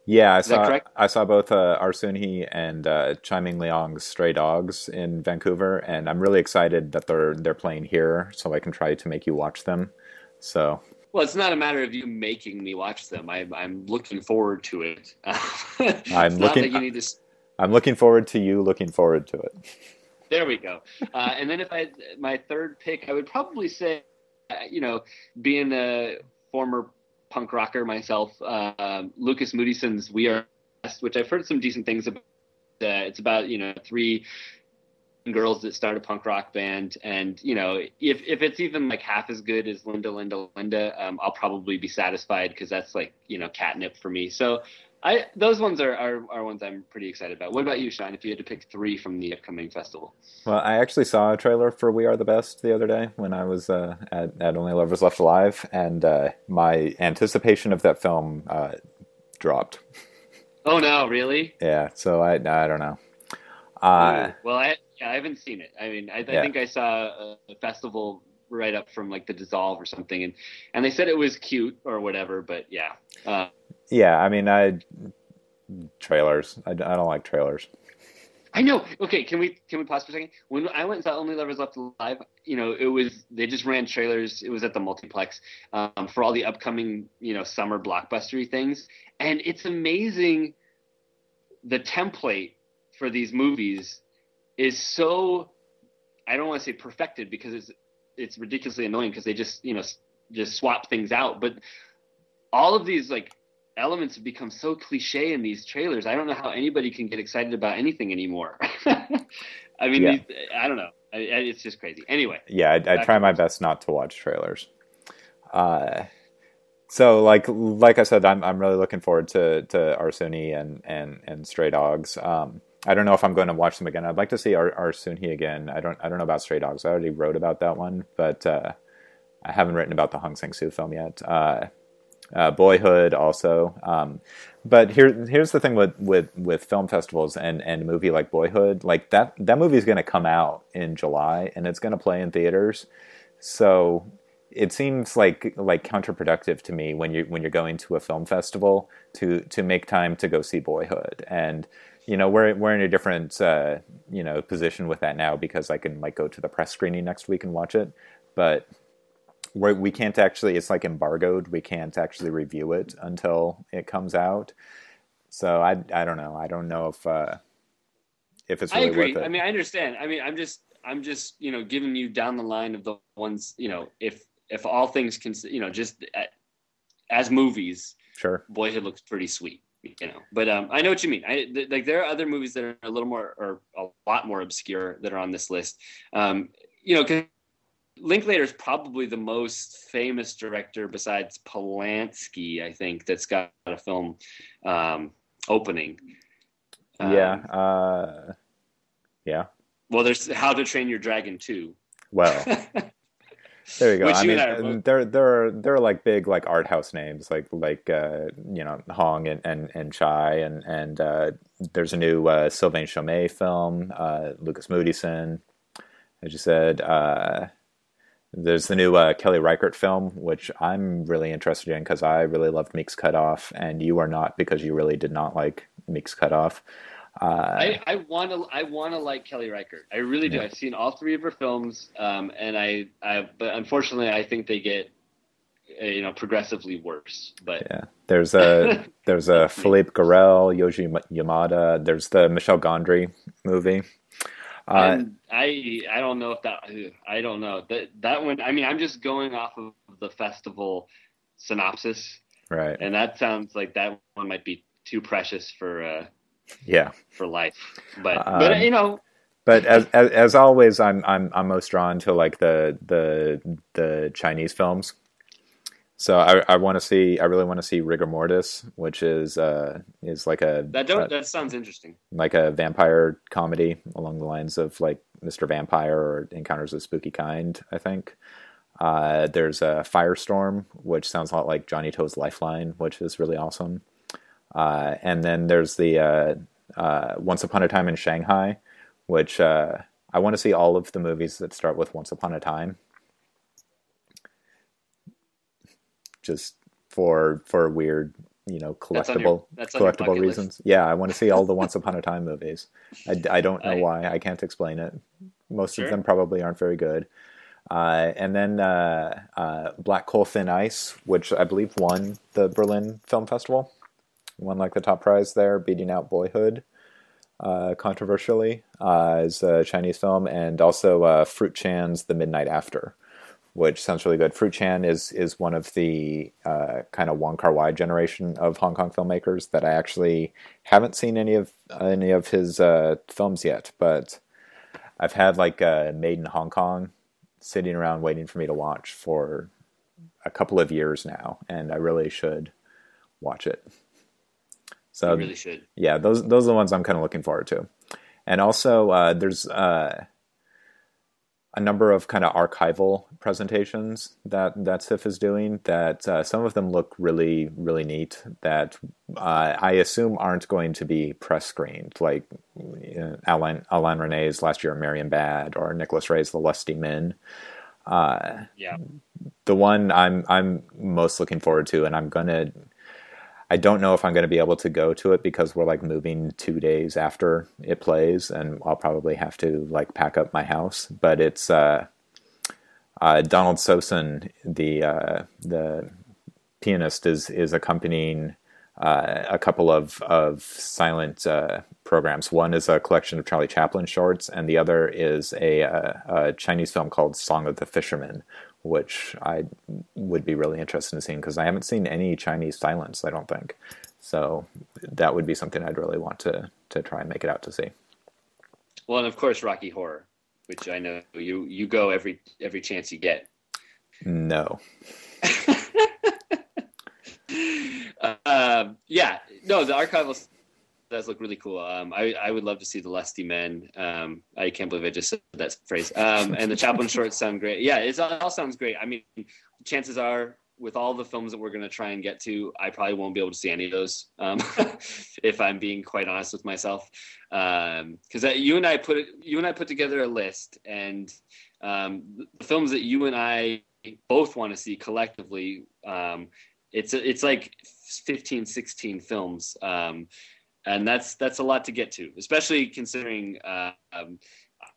Yeah, I Is that saw correct? I saw both uh, Our Sunhi and uh, Tsai Ming Liang's Stray Dogs in Vancouver, and I'm really excited that they're they're playing here, so I can try to make you watch them. So Well, it's not a matter of you making me watch them. I, I'm looking forward to it. I'm looking- you need to I'm looking forward to you looking forward to it. There we go. Uh, and then if I my third pick, I would probably say, uh, you know, being a former punk rocker myself, uh, Lukas Moodysson's "We Are," Best, which I've heard some decent things about. Uh, it's about you know three girls that start a punk rock band, and you know if if it's even like half as good as Linda, Linda, Linda, um, I'll probably be satisfied because that's like you know catnip for me. So. I, those ones are, are, are ones I'm pretty excited about. What about you, Sean? If you had to pick three from the upcoming festival, Well, I actually saw a trailer for We Are the Best the other day when I was uh, at, at Only Lovers Left Alive, and uh, my anticipation of that film uh, dropped. Oh no, really? Yeah, so I I don't know. Uh, well, I yeah, I haven't seen it. I mean, I, I Yeah. think I saw a, festival right up from like the Dissolve or something, and and they said it was cute or whatever. But yeah, uh, yeah, I mean, I trailers. I, I don't like trailers. I know. Okay, can we can we pause for a second? When I went and saw Only Lovers Left Alive, you know, it was they just ran trailers. It was at the multiplex um, for all the upcoming you know summer blockbustery things, and it's amazing. The template for these movies is so I don't want to say perfected because it's it's ridiculously annoying because they just you know just swap things out, but all of these like elements have become so cliche in these trailers. I don't know how anybody can get excited about anything anymore. I mean, Yeah. these, I don't know. I, I, it's just crazy. Anyway, Yeah, I, I try my best not to watch trailers. Uh, so like like I said, I'm I'm really looking forward to to Our Sunhi and and and Stray Dogs. Um, I don't know if I'm going to watch them again. I'd like to see Ar- Our Sunhi again. I don't I don't know about Stray Dogs. I already wrote about that one, but uh, I haven't written about the Hong Sang Soo film yet. Uh, uh, Boyhood also. Um, but here here's the thing with, with, with film festivals and, and a movie like Boyhood, like that that movie is going to come out in July and it's going to play in theaters. So it seems like like counterproductive to me when you when you're going to a film festival to to make time to go see Boyhood and you know we're we're in a different uh, you know position with that now because I can like go to the press screening next week and watch it, but we're, we can't actually. It's like embargoed. We can't actually review it until it comes out. So I I don't know. I don't know if uh, if it's I agree. worth it. I mean, I understand. I mean, I'm just, I'm just, you know, giving you down the line of the ones, you know, if if all things can, you know, just uh, as movies, sure. Boyhood looks pretty sweet, you know. But um, I know what you mean. I th- like there are other movies that are a little more or a lot more obscure that are on this list. Um, you know, 'cause Linklater is probably the most famous director besides Polanski, I think, that's got a film um, opening. Um, yeah. Uh, yeah. Well, there's How to Train Your Dragon too. Well, there you go. Which I you mean, and I are both- there there are there are like big like art house names like like uh, you know Hong and and and Tsai and and uh, there's a new uh, Sylvain Chomet film, uh, Lukas Moodysson, as you said. Uh, there's the new uh, Kelly Reichardt film, which I'm really interested in because I really loved Meek's Cutoff, and you are not because you really did not like Meek's Cutoff. Uh, I, I want to I want to like Kelly Reichardt. I really do. Yeah. I've seen all three of her films, um, and I, I but unfortunately I think they get uh, you know progressively worse. But Yeah, there's a there's a Philippe Garrel, Yoji Yamada. There's the Michel Gondry movie. Uh, I I don't know if that I don't know that that one. I mean, I'm just going off of the festival synopsis, right. and that sounds like that one might be too precious for uh, Yeah, for life. But Um, but you know, but as, as as always, I'm I'm I'm most drawn to like the the the Chinese films. So I I want to see I really want to see Rigor Mortis, which is uh is like a that don't uh, that sounds interesting. like a vampire comedy along the lines of like Mr. Vampire or Encounters of the Spooky Kind, I think. Uh, there's a Firestorm, which sounds a lot like Johnnie To's Lifeline, which is really awesome. Uh, and then there's the uh, uh, Once Upon a Time in Shanghai, which uh, I want to see all of the movies that start with Once Upon a Time. Just for for weird, you know, collectible your- collectible bucket list. reasons. Yeah, I want to see all the Once Upon a Time movies. I, I don't know I- why. I can't explain it. Most Sure. of them probably aren't very good. Uh, and then uh, uh, Black Coal Thin Ice, which I believe won the Berlin Film Festival, won like the top prize there, beating out Boyhood, uh, controversially, uh, is a Chinese film, and also uh, Fruit Chan's The Midnight After, which sounds really good. Fruit Chan is is one of the uh, kind of Wong Kar Wai generation of Hong Kong filmmakers that I actually haven't seen any of any of his uh, films yet, but I've had like Made in Hong Kong sitting around waiting for me to watch for a couple of years now, and I really should watch it. So you really should. yeah, those those are the ones I'm kind of looking forward to. And also, uh, there's uh, a number of kind of archival presentations that that SIFF is doing. That uh, some of them look really really neat. That uh, I assume aren't going to be press screened, like uh, Alain Alain Resnais's last year Marienbad or Nicholas Ray's The Lusty Men. Uh, Yeah. the one I'm I'm most looking forward to, and I'm gonna. I don't know if I'm going to be able to go to it because we're like moving two days after it plays, and I'll probably have to like pack up my house. But it's uh, uh, Donald Sosin, the uh, the pianist, is is accompanying uh, a couple of of silent uh, programs. One is a collection of Charlie Chaplin shorts, and the other is a, uh, a Chinese film called Song of the Fisherman, which I would be really interested in seeing because I haven't seen any Chinese silence. I don't think so. That would be something I'd really want to to try and make it out to see. Well, and of course Rocky Horror, which I know you you go every every chance you get. No, um, yeah, no, the archival does look really cool. Um, I I would love to see the Lusty Men. Um, I can't believe I just said that phrase. Um, and the Chaplin shorts sound great. Yeah, it all sounds great. I mean, chances are with all the films that we're going to try and get to, I probably won't be able to see any of those. Um, if I'm being quite honest with myself, because you and I put you and I put together a list, and um, the films that you and I both want to see collectively. Um, it's it's like 15, 16 films. And that's that's a lot to get to, especially considering uh, um,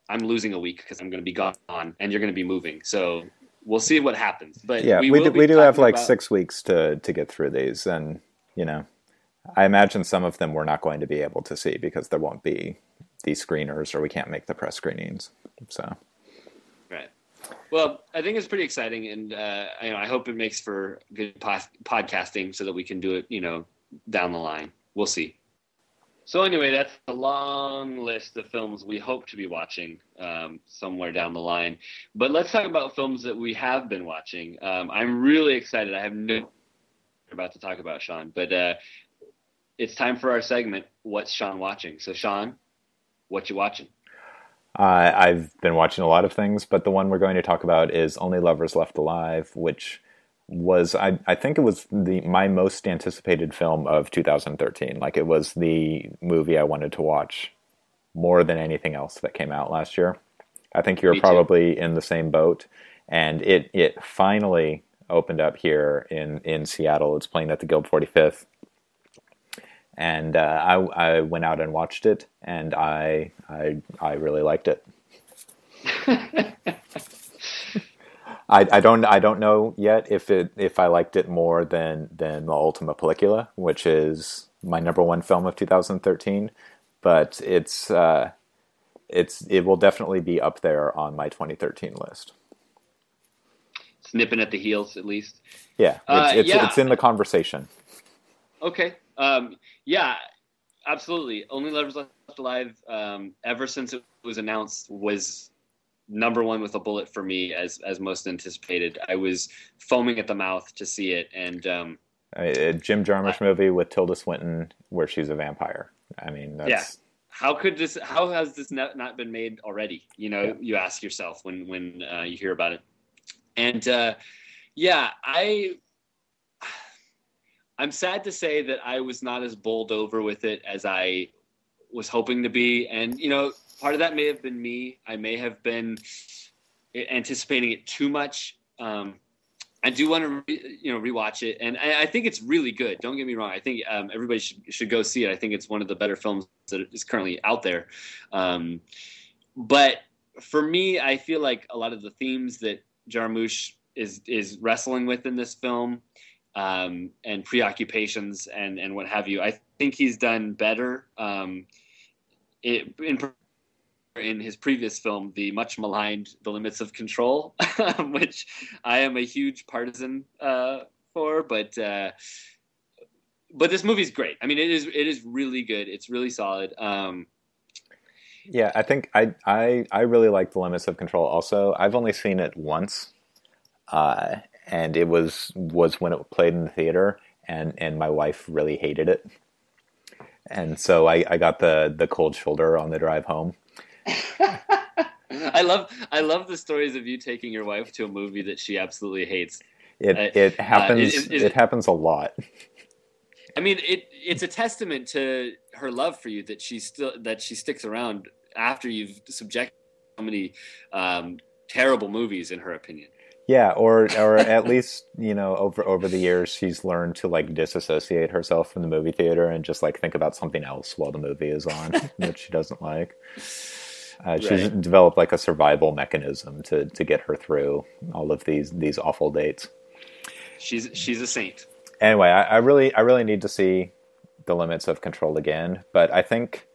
I'm losing a week because I'm going to be gone and you're going to be moving. So we'll see what happens. But Yeah, we, will do, we do have like about- six weeks to to get through these, and you know, I imagine some of them we're not going to be able to see because there won't be these screeners or we can't make the press screenings. So Right. Well, I think it's pretty exciting, and uh, you know, I hope it makes for good pod- podcasting so that we can do it, you know, down the line. We'll see. So anyway, that's a long list of films we hope to be watching um, somewhere down the line. But let's talk about films that we have been watching. Um, I'm really excited. I have no about to talk about Sean, but uh, it's time for our segment. What's Sean watching? So Sean, what you watching? uh, I've been watching a lot of things, but the one we're going to talk about is Only Lovers Left Alive, which was I, I think it was the my most anticipated film of 2013. Like it was the movie I wanted to watch more than anything else that came out last year. I think you're probably in the same boat, and it it finally opened up here in in Seattle. It's playing at the Guild 45th, and uh, I I went out and watched it, and I I I really liked it. I, I don't I don't know yet if it if I liked it more than than the Ultima Película, which is my number one film of 2013, but it's uh, it's it will definitely be up there on my 2013 list. Snipping at the heels, at least. Yeah, it's Uh, it's, yeah. it's in the conversation. Okay. Um, yeah, absolutely. Only Lovers Left Alive, um, ever since it was announced, was number one with a bullet for me as as most anticipated. I was foaming at the mouth to see it, and um, A, a Jim Jarmusch movie with Tilda Swinton where she's a vampire. I mean, that's Yeah. how could this? How has this not, not been made already? You know, Yeah. you ask yourself when when uh, you hear about it, and uh, yeah, I. I'm sad to say that I was not as bowled over with it as I was hoping to be, and you know, part of that may have been me. I may have been anticipating it too much. Um, I do want to, re, you know, rewatch it, and I, I think it's really good. Don't get me wrong. I think um, everybody should should go see it. I think it's one of the better films that is currently out there. Um, but for me, I feel like a lot of the themes that Jarmusch is is wrestling with in this film, um, and preoccupations and and what have you, I think he's done better. Um, it, in in his previous film, the much maligned "The Limits of Control," which I am a huge partisan uh, for, but uh, but this movie's great. I mean, it is it is really good. It's really solid. Um, Yeah, I think I I I really like the limits of control. Also, I've only seen it once, uh, and it was was when it played in the theater, and and my wife really hated it, and so I I got the the cold shoulder on the drive home. I love I love the stories of you taking your wife to a movie that she absolutely hates. It Uh, it happens is- is it it- happens a lot. I mean, it it's a testament to her love for you that she still that she sticks around after you've subjected so many um, terrible movies, in her opinion. Yeah, or or at least you know over over the years she's learned to like disassociate herself from the movie theater and just like think about something else while the movie is on that she doesn't like. Uh, she's Right. developed like a survival mechanism to to get her through all of these these awful dates. She's she's a saint. Anyway, I, I really I really need to see the limits of control again, but I think.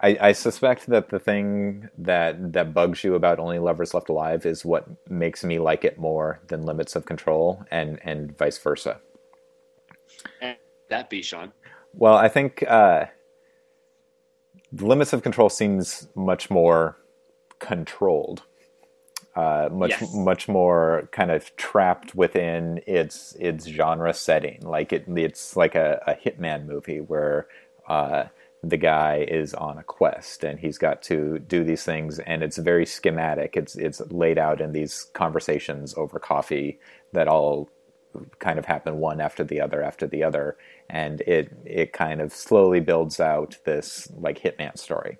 I, I suspect that the thing that that bugs you about Only Lovers Left Alive is what makes me like it more than Limits of Control, and and vice versa. And that be Sean. Well, I think uh, Limits of Control seems much more controlled, uh, much Yes. much more kind of trapped within its its genre setting. Like it, it's like a, a hitman movie where uh, the guy is on a quest and he's got to do these things, and it's very schematic. It's it's laid out in these conversations over coffee that all kind of happen one after the other after the other. And it it kind of slowly builds out this like hitman story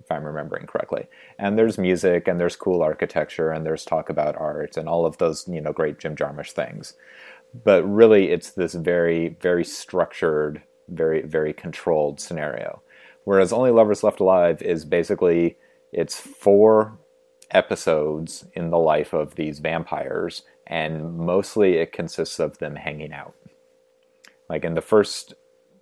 if i'm remembering correctly. And there's music and there's cool architecture and there's talk about art and all of those you know great jim jarmusch things. But really it's this very very structured very very controlled scenario. Whereas Only Lovers Left Alive is basically it's four episodes in the life of these vampires, and mostly it consists of them hanging out. Like in the first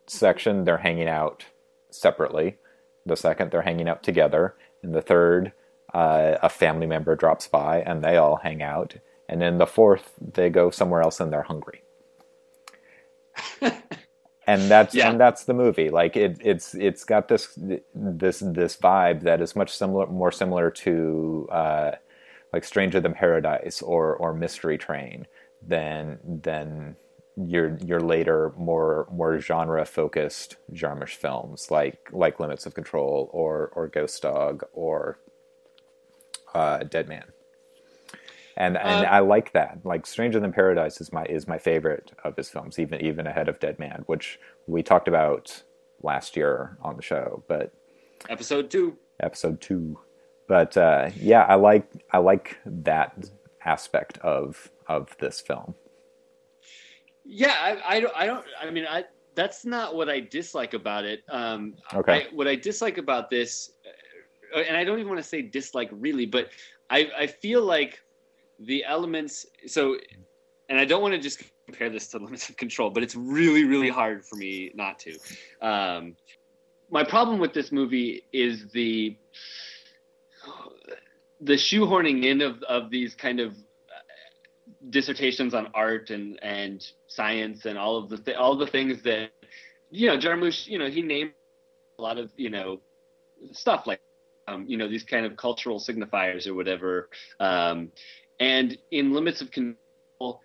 section, they're hanging out separately. The second, they're hanging out together. In the third, uh, a family member drops by and they all hang out. And in the fourth, they go somewhere else and they're hungry. and that's Yeah. and that's the movie. Like it, it's it's got this this this vibe that is much similar, more similar to uh, like Stranger Than Paradise or or Mystery Train than than your your later more more genre focused Jarmusch films like like Limits of Control or or Ghost Dog or uh, Dead Man. And and Uh, I like that. Like Stranger Than Paradise is my is my favorite of his films, even even ahead of Dead Man, which we talked about last year on the show, but Episode two. episode two. But uh, yeah, I like I like that aspect of of this film. Yeah, I, I don't. I don't. I mean, I. That's not what I dislike about it. Um, Okay. I, what I dislike about this, uh, and I don't even want to say dislike really, but I, I feel like the elements. So, and I don't want to just compare this to Limits of Control, but it's really, really hard for me not to. Um, my problem with this movie is the the shoehorning in of of these kind of dissertations on art and and science and all of the th- all the things that you know Jarmusch you know he named a lot of you know stuff like um, you know these kind of cultural signifiers or whatever um, and in limits of control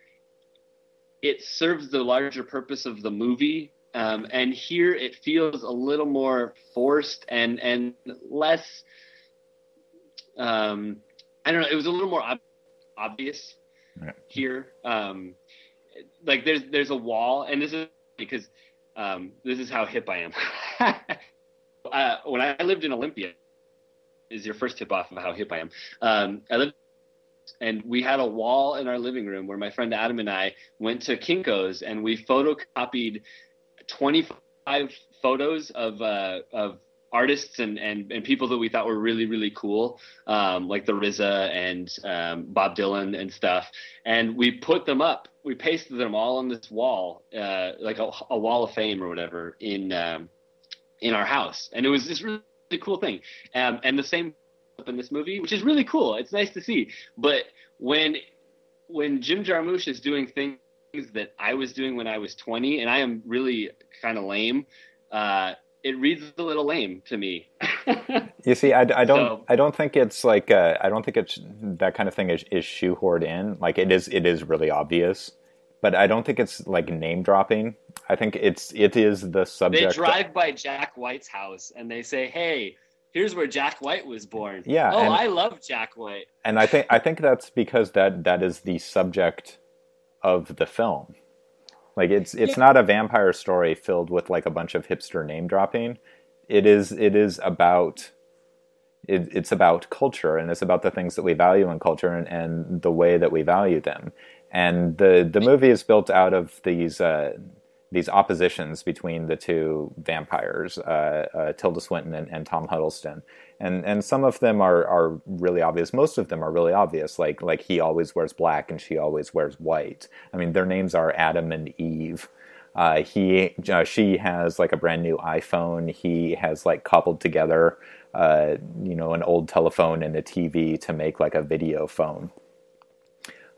it serves the larger purpose of the movie um, and here it feels a little more forced and and less um, I don't know it was a little more ob- obvious Right. here. Um like there's there's a wall and this is because um this is how hip i am. Uh, when i lived in olympia is your first tip off of how hip i am. Um i lived and we had a wall in our living room where my friend adam and i went to kinko's and we photocopied 25 photos of uh of artists and, and, and people that we thought were really, really cool, um, like the RZA and um, Bob Dylan and stuff. And we put them up. We pasted them all on this wall, uh, like a, a wall of fame or whatever, in um, in our house. And it was this really, cool thing. Um, and the same up in this movie, which is really cool. It's nice to see. But when when Jim Jarmusch is doing things that I was doing when I was 20, and I am really kind of lame. Uh, it reads a little lame to me. You see, I, I don't, So- I don't think it's like, uh, I don't think it's that kind of thing is, is shoehorned in. Like it is, it is really obvious, but I don't think it's like name dropping. I think it's, it is the subject. they drive by Jack White's house and they say, "Hey, here's where Jack White was born." Yeah, Oh, and- I love Jack White. and I think, I think that's because that, that is the subject of the film. Like it's, it's not a vampire story filled with like a bunch of hipster name dropping. It is, it is about it, it's about culture and it's about the things that we value in culture and, and the way that we value them. And the the movie is built out of these uh, these oppositions between the two vampires, uh, uh, Tilda Swinton and, and Tom Hiddleston. And and some of them are, are really obvious. Most of them are really obvious. Like like he always wears black and she always wears white. I mean, their names are Adam and Eve. Uh, he uh, she has like a brand new iPhone. He has like cobbled together, uh, you know, an old telephone and a TV to make like a video phone.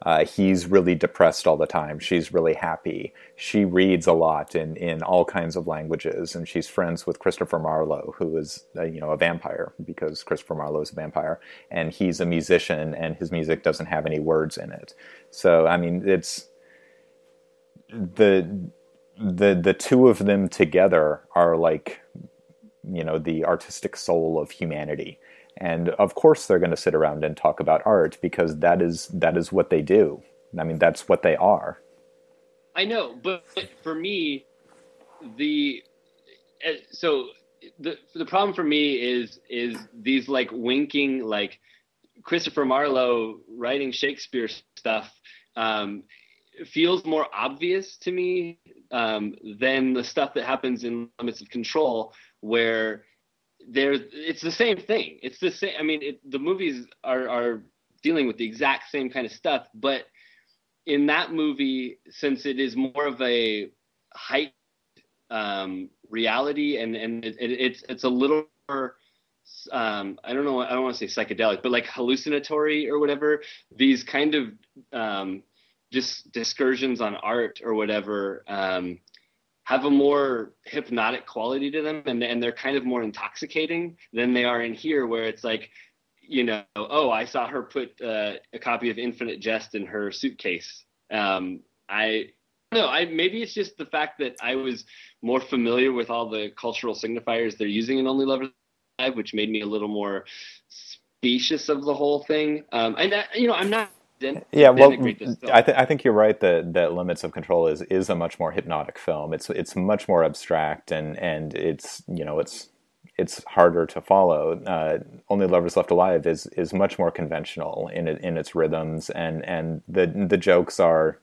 Uh, he's really depressed all the time. She's really happy. She reads a lot in, in all kinds of languages, and she's friends with Christopher Marlowe, who is uh, you know a vampire because Christopher Marlowe is a vampire, and he's a musician, and his music doesn't have any words in it. So I mean, it's the the the two of them together are like you know the artistic soul of humanity and of course they're going to sit around and talk about art because that is that is what they do i mean that's what they are I know, but for me, the uh, so the the problem for me is is these like winking like Christopher Marlowe writing Shakespeare stuff. Um, feels more obvious to me um, than the stuff that happens in Limits of Control, where there it's the same thing. It's the same. I mean, it, the movies are are dealing with the exact same kind of stuff, but in that movie, since it is more of a height um, reality, and and it, it's it's a little more. Um, I don't know. I don't want to say psychedelic, but like hallucinatory or whatever. These kind of um, just discursions on art or whatever um, have a more hypnotic quality to them, and and they're kind of more intoxicating than they are in here, where it's like, you know, oh, I saw her put uh, a copy of Infinite Jest in her suitcase. Um, I no, I maybe it's just the fact that I was more familiar with all the cultural signifiers they're using in Only Lovers Alive, which made me a little more specious of the whole thing. Um, and that, you know, I'm not. Den- Yeah, well, film. I, th- I think you're right that, that Limits of Control is, is a much more hypnotic film. It's it's much more abstract and, and it's you know it's it's harder to follow. Uh, Only Lovers Left Alive is is much more conventional in it, in its rhythms and, and the the jokes are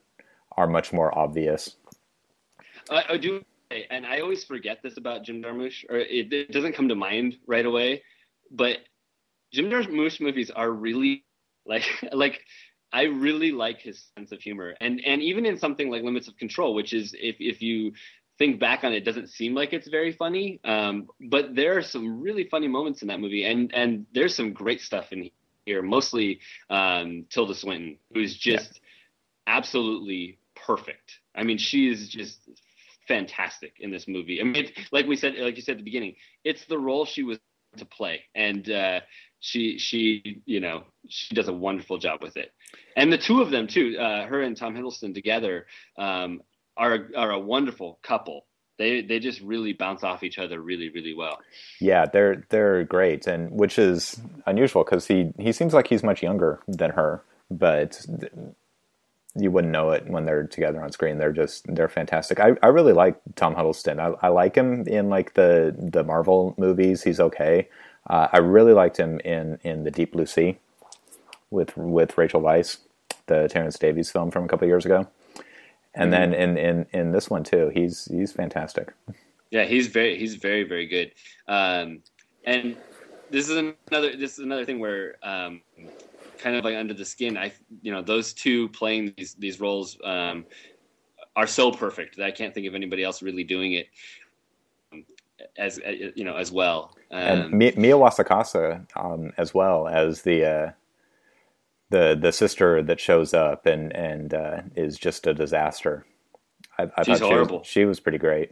are much more obvious. I, I do, and I always forget this about Jim Jarmusch, or it, it doesn't come to mind right away. But Jim Jarmusch movies are really like like I really like his sense of humor, and and even in something like Limits of Control, which is if if you think back on it, it doesn't seem like it's very funny, um, but there are some really funny moments in that movie, and and there's some great stuff in here, mostly um, Tilda Swinton, who's just absolutely perfect. I mean, she is just fantastic in this movie. I mean, it's, like we said, like you said at the beginning, it's the role she was to play, and uh, she she you know she does a wonderful job with it. And the two of them too, uh, her and Tom Hiddleston together, um, are are a wonderful couple. They they just really bounce off each other really really well. Yeah, they're they're great, and which is unusual because he he seems like he's much younger than her, but th- you wouldn't know it when they're together on screen. They're just they're fantastic. I, I really like Tom Hiddleston. I, I like him in like the the Marvel movies. He's okay. Uh, I really liked him in in the Deep Blue Sea with with Rachel Weisz, the Terence Davies film from a couple years ago. And then in, in, in this one too, he's he's fantastic. Yeah, he's very he's very very good. Um, and this is another this is another thing where um, kind of like under the skin. I you know those two playing these these roles um, are so perfect that I can't think of anybody else really doing it as uh, you know as well. and Um, Mi- Mia Wasikowska um, as well as the uh, the the sister that shows up and and uh, is just a disaster. I, I She's thought she horrible. was, she was pretty great.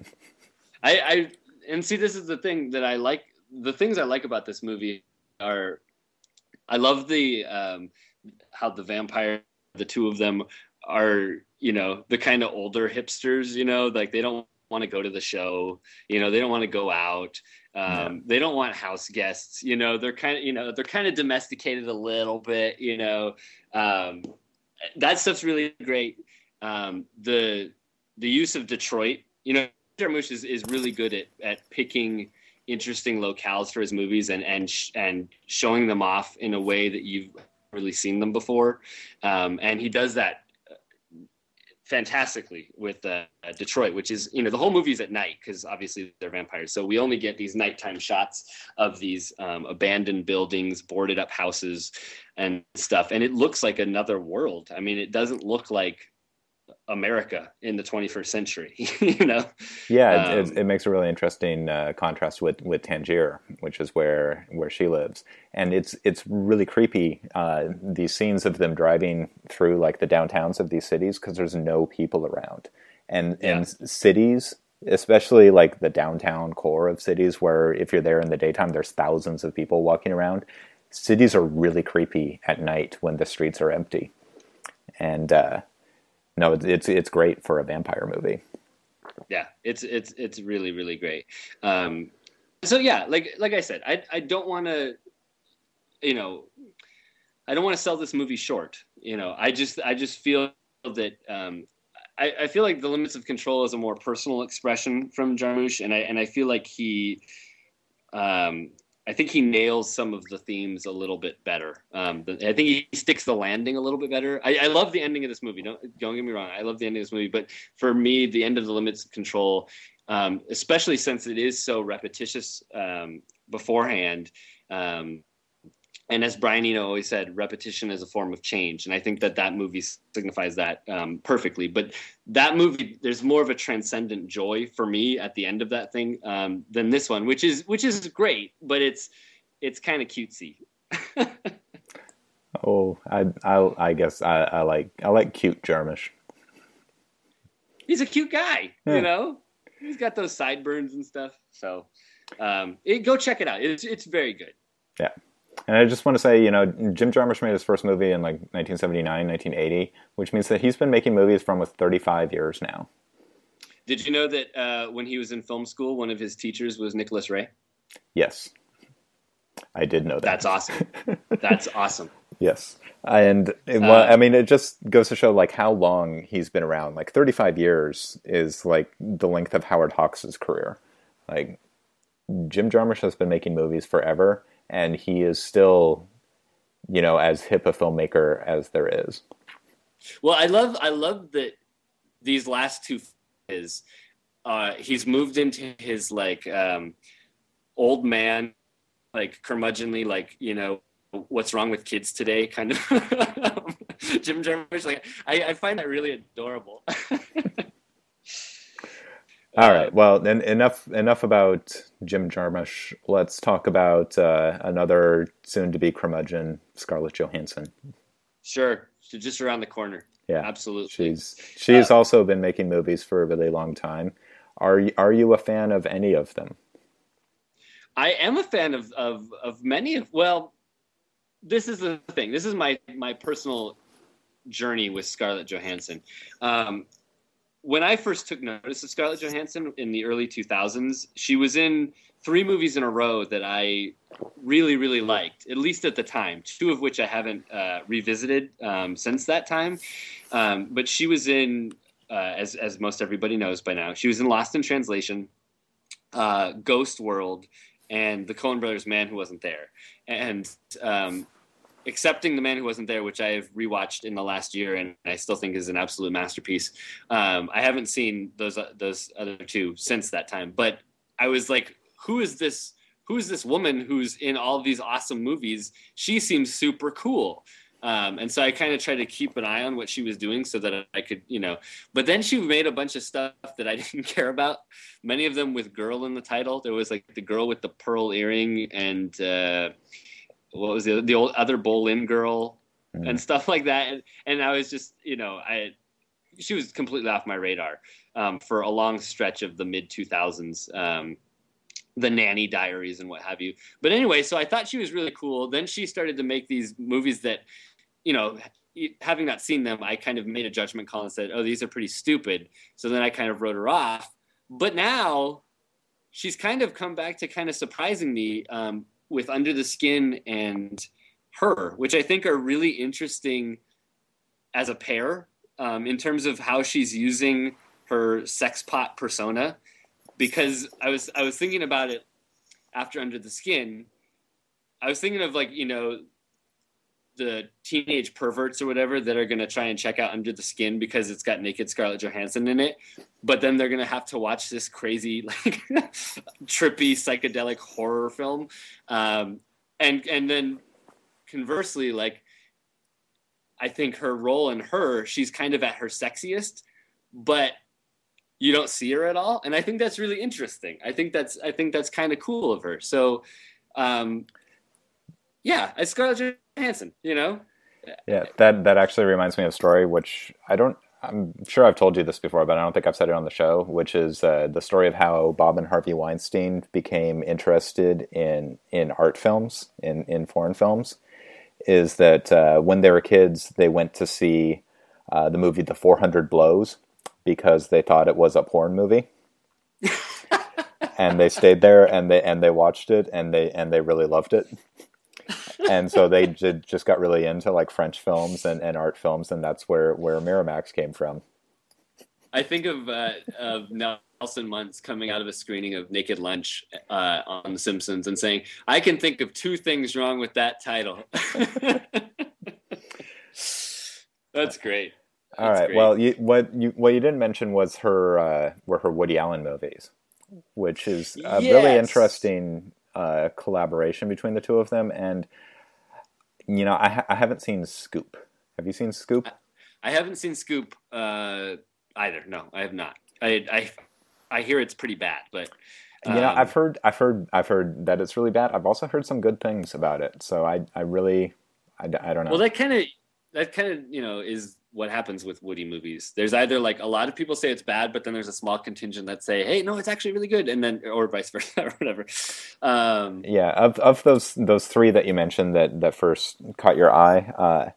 I, I and see this is the thing that I like. The things I like about this movie are, I love the um, how the vampire, the two of them are, you know, the kind of older hipsters. You know, like they don't want to go to the show. You know, they don't want to go out. Um, They don't want house guests. You know, they're kind of, you know, they're kind of domesticated a little bit. You know, um, that stuff's really great. Um, the the use of Detroit, you know, Jarmusch is, is really good at, at picking interesting locales for his movies and and sh- and showing them off in a way that you've really seen them before, um, and he does that fantastically with uh, Detroit, which is you know the whole movie's at night because obviously they're vampires, so we only get these nighttime shots of these um, abandoned buildings, boarded up houses, and stuff, and it looks like another world. I mean, it doesn't look like America in the 21st century, you know. Yeah, it, Um, it, it makes a really interesting uh, contrast with, with Tangier, which is where where she lives, and it's it's really creepy. Uh, these scenes of them driving through like the downtowns of these cities because there's no people around, and Yeah. and cities, especially like the downtown core of cities, where if you're there in the daytime, there's thousands of people walking around. Cities are really creepy at night when the streets are empty, and uh, no, it's it's great for a vampire movie. yeah it's it's it's really really great um so yeah like like i said i i don't want to you know i don't want to sell this movie short you know i just i just feel that um I, I feel like the limits of control is a more personal expression from Jarmusch, and I and I feel like he, um, I think he nails some of the themes a little bit better. Um, I think he sticks the landing a little bit better. I, I love the ending of this movie. Don't don't get me wrong. I love the ending of this movie, but for me, the end of the limits of control, um, especially since it is so repetitious um, beforehand. Um, and as Brian Eno always said, repetition is a form of change, and I think that that movie signifies that um, perfectly. But that movie, there's more of a transcendent joy for me at the end of that thing um, than this one, which is which is great, but it's it's kind of cutesy. Oh, I I, I guess I, I like I like cute Jarmusch. He's a cute guy, Yeah. you know. He's got those sideburns and stuff. So, um, it, go check it out. It's it's very good. Yeah. And I just want to say, you know, Jim Jarmusch made his first movie in like 1979, 1980, which means that he's been making movies for almost 35 years now. Did you know that uh, when he was in film school, one of his teachers was Nicholas Ray? Yes. I did know that. That's awesome. That's awesome. Yes. And it, well, I mean, it just goes to show like how long he's been around. Like 35 years is like the length of Howard Hawks' career. Like Jim Jarmusch has been making movies forever, and he is still, you know, as hip a filmmaker as there is. Well, I love I love that these last two is uh, he's moved into his like um, old man, like curmudgeonly, like you know what's wrong with kids today kind of Jim Jarmusch. Like I, I find that really adorable. All right. Well, then enough enough about Jim Jarmusch. Let's talk about uh, another soon-to-be curmudgeon, Scarlett Johansson. Sure, she's just around the corner. Yeah, Absolutely. She's she's also been making movies for a really long time. Are you, are you a fan of any of them? I am a fan of of of many of well, this is the thing. This is my my personal journey with Scarlett Johansson. Um, when I first took notice of Scarlett Johansson in the early 2000s, she was in three movies in a row that I really, really liked, at least at the time, two of which I haven't uh, revisited um, since that time. Um, but she was in, uh, as, as most everybody knows by now, she was in Lost in Translation, uh, Ghost World, and The Coen Brothers Man Who Wasn't There. And um, accepting the man who wasn't there which i have rewatched in the last year and i still think is an absolute masterpiece. Um, i haven't seen those uh, those other two since that time but i was like who is this who is this woman who's in all these awesome movies? She seems super cool. Um, and so i kind of tried to keep an eye on what she was doing so that i could you know but then she made a bunch of stuff that i didn't care about. Many of them with girl in the title. There was like the girl with the pearl earring and uh, what was the the old other Boleyn girl Mm. and stuff like that. And, and I was just you know I she was completely off my radar um, for a long stretch of the mid 2000s um, the nanny diaries and what have you. But anyway so I thought she was really cool. Then she started to make these movies that you know having not seen them I kind of made a judgment call and said oh these are pretty stupid. So then I kind of wrote her off. But now she's kind of come back to kind of surprising me um, with Under the Skin and her, which I think are really interesting as a pair um, in terms of how she's using her sex pot persona. Because I was I was thinking about it after Under the Skin. I was thinking of like you know the teenage perverts or whatever that are going to try and check out Under the Skin because it's got naked Scarlett Johansson in it, but then they're going to have to watch this crazy like trippy psychedelic horror film, um, and and then conversely, like I think her role in her, she's kind of at her sexiest, but you don't see her at all, and I think that's really interesting. I think that's I think that's kind of cool of her. So. Um, yeah, it's Scarlett Johansson. You know, Yeah, that that actually reminds me of a story which I don't. I'm sure I've told you this before, but I don't think I've said it on the show. Which is uh, the story of how Bob and Harvey Weinstein became interested in in art films, in in foreign films. Is that uh, when they were kids, they went to see uh, the movie The 400 Blows because they thought it was a porn movie. and they stayed there and they and they watched it and they and they really loved it and so they j- just got really into like French films and, and art films, and that's where where Miramax came from. I think of uh, of Nelson Muntz coming out of a screening of Naked Lunch uh, on The Simpsons and saying, "I can think of two things wrong with that title." That's great. All That's right. great. Well, you, what you what you didn't mention was her uh, were her Woody Allen movies, which is a really interesting uh, collaboration between the two of them. And you know, I, ha- I haven't seen Scoop. Have you seen Scoop? I haven't seen Scoop uh, either. No, I have not. I I, I hear it's pretty bad, but you know, um, I've heard I've heard I've heard that it's really bad. I've also heard some good things about it. So I I really I, I don't know. Well, that kind of that kind of you know is what happens with Woody movies. There's either like a lot of people say it's bad, but then there's a small contingent that say, "Hey, no, it's actually really good," and then or vice versa or whatever. Um, Yeah, of of those those three that you mentioned that that first caught your eye, uh,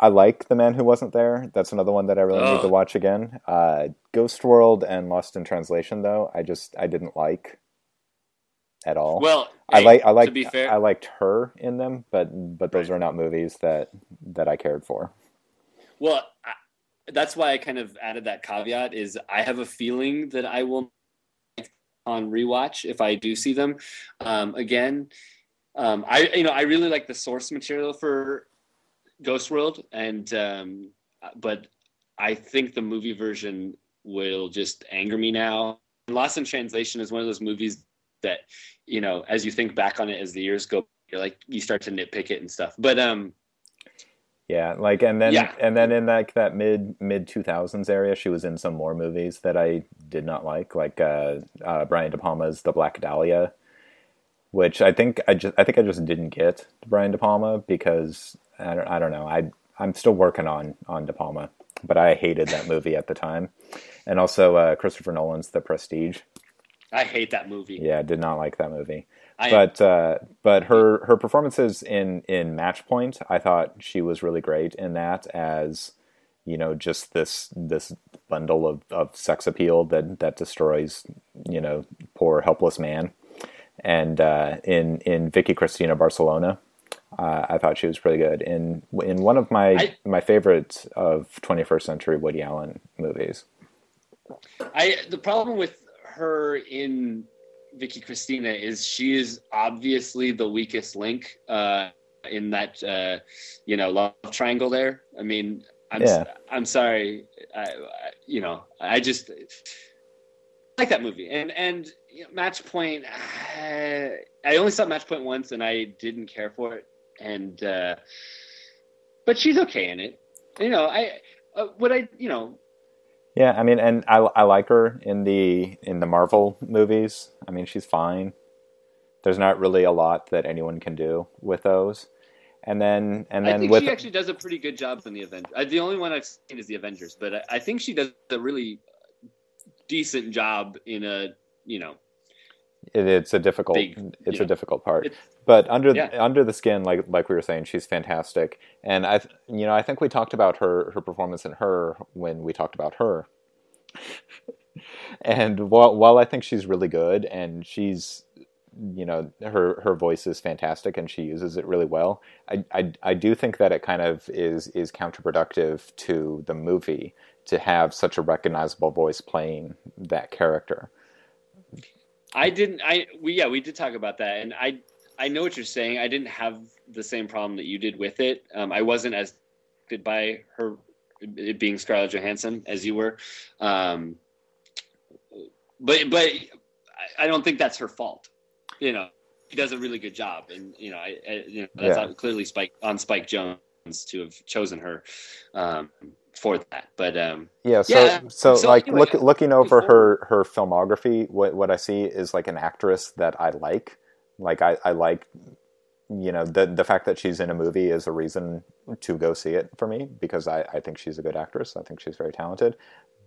I like The Man Who Wasn't There. That's another one that I really need Oh. to watch again. Uh, Ghost World and Lost in Translation, though, I just I didn't like at all. well, I like I like to be fair, I liked her in them, but but those Right. are not movies that that I cared for. Well, I, that's why I kind of added that caveat. Is I have a feeling that I will on rewatch if I do see them um, again. Um, I you know I really like the source material for Ghost World, and um, but I think the movie version will just anger me now. Lost in Translation is one of those movies that you know as you think back on it as the years go, you're like you start to nitpick it and stuff. But um, Yeah, like and then Yeah. and then in like that mid mid two thousands area, she was in some more movies that I did not like, like uh, uh, Brian De Palma's The Black Dahlia, which I think I just I think I just didn't get Brian De Palma because I don't I don't know I I'm still working on on De Palma, but I hated that movie at the time, and also uh, Christopher Nolan's The Prestige. I hate that movie. Yeah, did not like that movie I, but uh, but her her performances in in Match Point, I thought she was really great in that as you know just this this bundle of, of sex appeal that that destroys you know poor helpless man, and uh, in in Vicky Cristina Barcelona. Uh, I thought she was pretty good in in one of my I- my favorites of 21st century Woody Allen movies. I the problem with her in Vicky Cristina is she is obviously the weakest link uh, in that uh, you know love triangle there. I mean, I'm Yeah. I'm sorry, I, I, you know, I just like that movie and and you know, Match Point. I, I only saw Match Point once and I didn't care for it, and uh, but she's okay in it. You know, I uh, what I you know Yeah, I mean, and I I like her in the in the Marvel movies. I mean, she's fine. There's not really a lot that anyone can do with those. And then and then I think with she actually does a pretty good job in the Avengers. Uh, the only one I've seen is the Avengers, but I, I think she does a really decent job in a you know. it, it's a difficult Big, it's a difficult part. It's- but under Yeah. under the skin, like like we were saying, she's fantastic. And I you know I think we talked about her her performance in her when we talked about her. and while while I think she's really good and she's you know her her voice is fantastic and she uses it really well. I, I I do think that it kind of is is counterproductive to the movie to have such a recognizable voice playing that character. I didn't. I we yeah we did talk about that, and I I know what you're saying. I didn't have the same problem that you did with it. Um, I wasn't as affected by her it being Scarlett Johansson as you were. Um, but but I, don't think that's her fault. You know, she does a really good job, and you know, I, I you know that's Yeah. clearly Spike on Spike Jonze to have chosen her um, for that. But um, Yeah, so Yeah, so, so like anyway, look, looking over before- her her filmography, what what I see is like an actress that I like. Like I, I like you know, the the fact that she's in a movie is a reason to go see it for me because I, I think she's a good actress. I think she's very talented.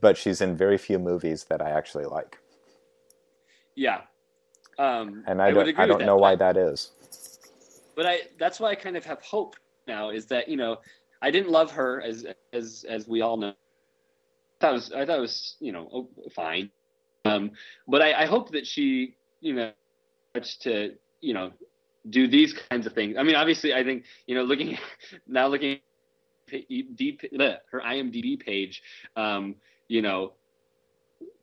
But she's in very few movies that I actually like. yeah, um, And I, would don't I don't know but why that is. but I that's why I kind of have hope now is that you know I didn't love her as as as we all know. I thought was I thought it was you know oh, fine, um, but I, I hope that she you know to you know do these kinds of things. I mean, obviously, I think you know looking now looking deep her IMDb page, um, you know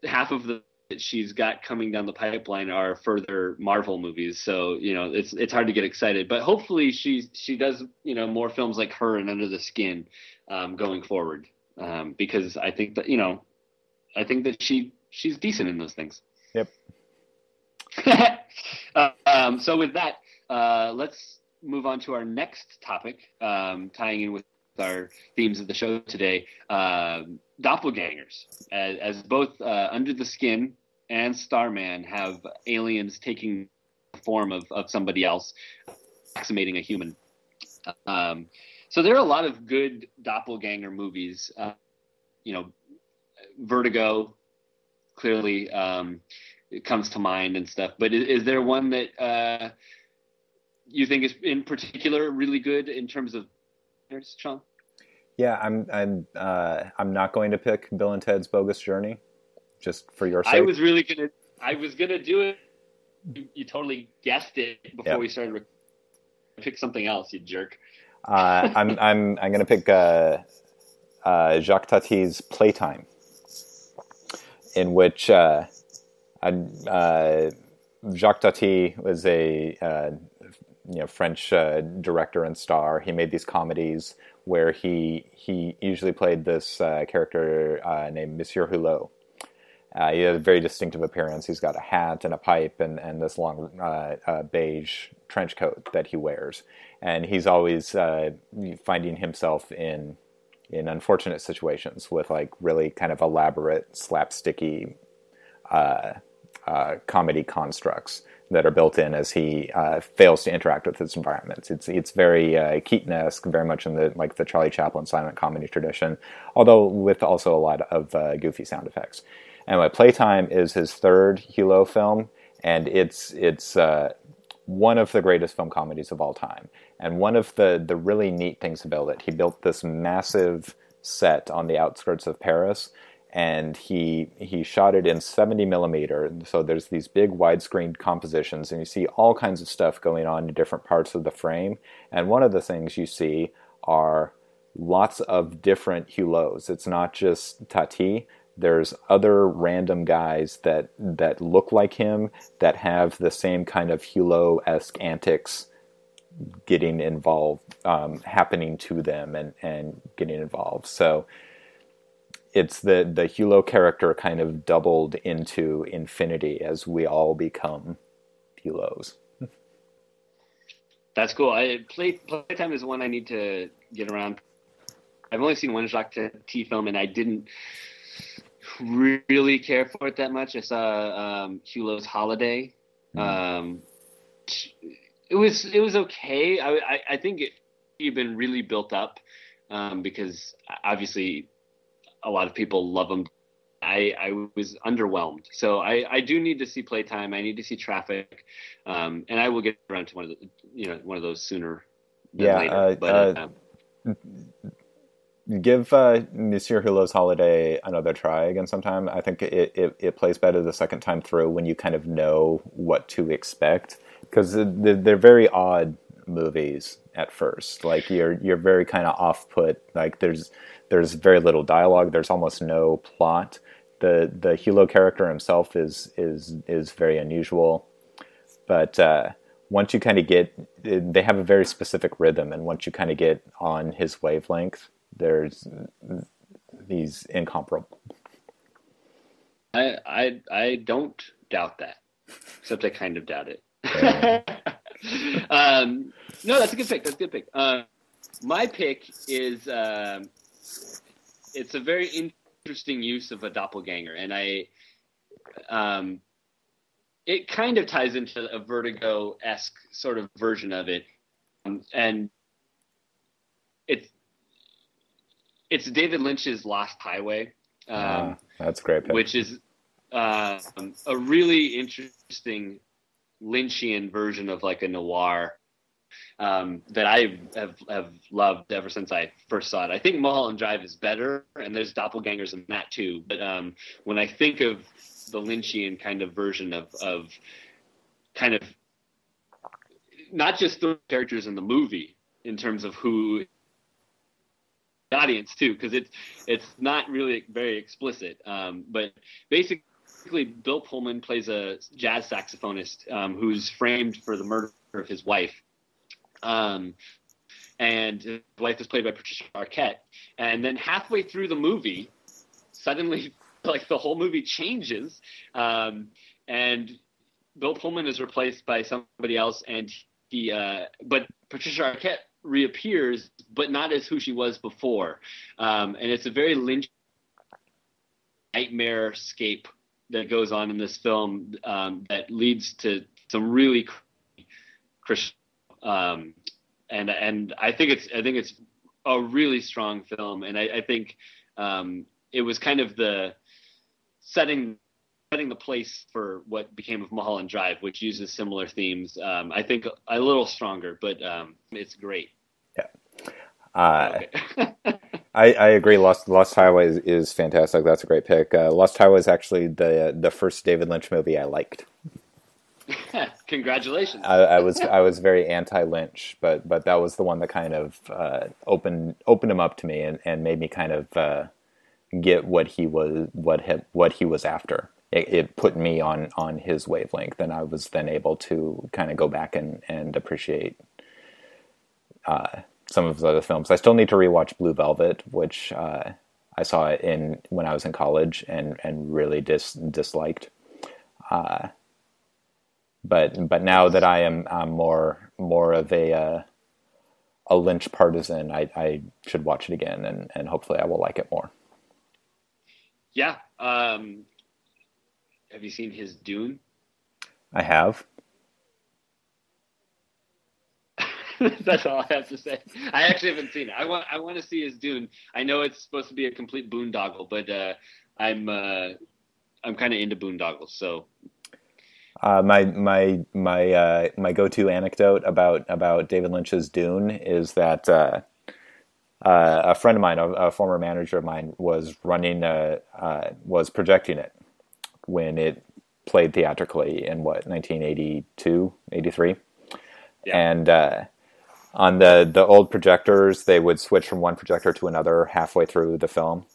half of the that she's got coming down the pipeline are further Marvel movies. So you know, it's it's hard to get excited, but hopefully she she does you know more films like her and Under the Skin um, going forward um, because I think that you know I think that she she's decent in those things. Yep. Uh, um, so with that, uh, let's move on to our next topic, um, tying in with our themes of the show today. Um doppelgangers, as, as both uh, Under the Skin and Starman have aliens taking the form of, of somebody else, approximating a human. Um, so there are a lot of good doppelganger movies. Uh, you know, Vertigo clearly um, it comes to mind and stuff. But is, is there one that uh, you think is in particular really good in terms of there's Sean? Yeah, I'm I'm uh, I'm not going to pick Bill and Ted's Bogus Journey, just for your sake. I was really gonna. I was gonna do it. You, you totally guessed it before Yep. we started. Rec- pick something else, you jerk. uh, I'm I'm I'm to pick uh, uh, Jacques Tati's Playtime, in which uh, Jacques Tati was a uh, you know French uh, director and star. He made these comedies where he he usually played this uh, character uh, named Monsieur Hulot. Uh, he has a very distinctive appearance. He's got a hat and a pipe and, and this long beige trench coat that he wears. And he's always finding himself in in unfortunate situations with like really kind of elaborate slapsticky uh, uh, comedy constructs that are built in as he uh, fails to interact with his environments. It's it's very uh, Keaton-esque, very much in the like the Charlie Chaplin silent comedy tradition, although with also a lot of uh, goofy sound effects. Anyway, Playtime is his third Hulot film, and it's it's uh, one of the greatest film comedies of all time. And one of the the really neat things about it, he built this massive set on the outskirts of Paris, and he he shot it in 70 millimeter. So there's these big widescreen compositions, and you see all kinds of stuff going on in different parts of the frame. And one of the things you see are lots of different Hulots. It's not just Tati. There's other random guys that that look like him that have the same kind of Hulot-esque antics getting involved, um, happening to them, and and getting involved. So it's the the Hulot character kind of doubled into infinity as we all become Hulots. That's cool. I play Playtime is one I need to get around. I've only seen one Jacques T film, and I didn't really care for it that much. I saw um, Hulot's Holiday. Um, it was it was okay. I I, I think it had been really built up um, because obviously a lot of people love him. I, I was underwhelmed, so I, I do need to see Playtime. I need to see Traffic, um, and I will get around to one of the you know one of those sooner than Yeah, later. uh, but uh, um, Give uh, Monsieur Hulot's Holiday another try again sometime. I think it, it, it plays better the second time through when you kind of know what to expect because they're, they're very odd movies at first. Like you're you're very kind of off put. Like there's there's very little dialogue. There's almost no plot. The the Hulot character himself is is is very unusual, but uh, once you kind of get, they have a very specific rhythm, and once you kind of get on his wavelength, there's he's incomparable. I I I don't doubt that, except I kind of doubt it. um, no, that's a good pick. That's a good pick. Uh, my pick is um, it's a very interesting use of a doppelganger, and I um, it kind of ties into a Vertigo esque sort of version of it, um, and it's it's David Lynch's Lost Highway. Um, Ah, that's great. Pick. which is uh, a really interesting Lynchian version of like a noir um, that I have have loved ever since I first saw it. I think Mulholland Drive is better, and there's doppelgangers in that too. But um, when I think of the Lynchian kind of version of of kind of not just the characters in the movie in terms of who the audience too because it's it's not really very explicit um, but basically Bill Pullman plays a jazz saxophonist um, who's framed for the murder of his wife. Um, and his is played by Patricia Arquette. And then halfway through the movie, suddenly, like the whole movie changes, um, and Bill Pullman is replaced by somebody else, and he, uh, but Patricia Arquette reappears, but not as who she was before. Um, and it's a very Lynch nightmare scape that goes on in this film um, that leads to some really Christian. Um, and and I think it's I think it's a really strong film, and I, I think um, it was kind of the setting setting the place for what became of Mulholland Drive, which uses similar themes. Um, I think a little stronger, but um, it's great. Yeah, uh, Okay. I, I agree. Lost Lost Highway is, is fantastic. That's a great pick. Uh, Lost Highway is actually the the first David Lynch movie I liked. Congratulations. I, I was I was very anti Lynch, but but that was the one that kind of uh, opened opened him up to me and, and made me kind of uh, get what he was what he, what he was after. It, it put me on on his wavelength, and I was then able to kind of go back and and appreciate uh, some of his other films. I still need to rewatch Blue Velvet, which uh, I saw in when I was in college and and really dis disliked. Uh, but but now that I am I'm more more of a uh, a Lynch partisan, I, I should watch it again and, and hopefully I will like it more. yeah. Um, have you seen his Dune? I have. That's all I have to say. I actually haven't seen it. I want I want to see his Dune. I know it's supposed to be a complete boondoggle, but uh, I'm uh, I'm kind of into boondoggles. So Uh, my my my uh, my go to anecdote about about David Lynch's Dune is that uh, uh, a friend of mine, a, a former manager of mine, was running uh, uh, was projecting it when it played theatrically in what 1982 83 Yeah. and uh, on the the old projectors they would switch from one projector to another halfway through the film.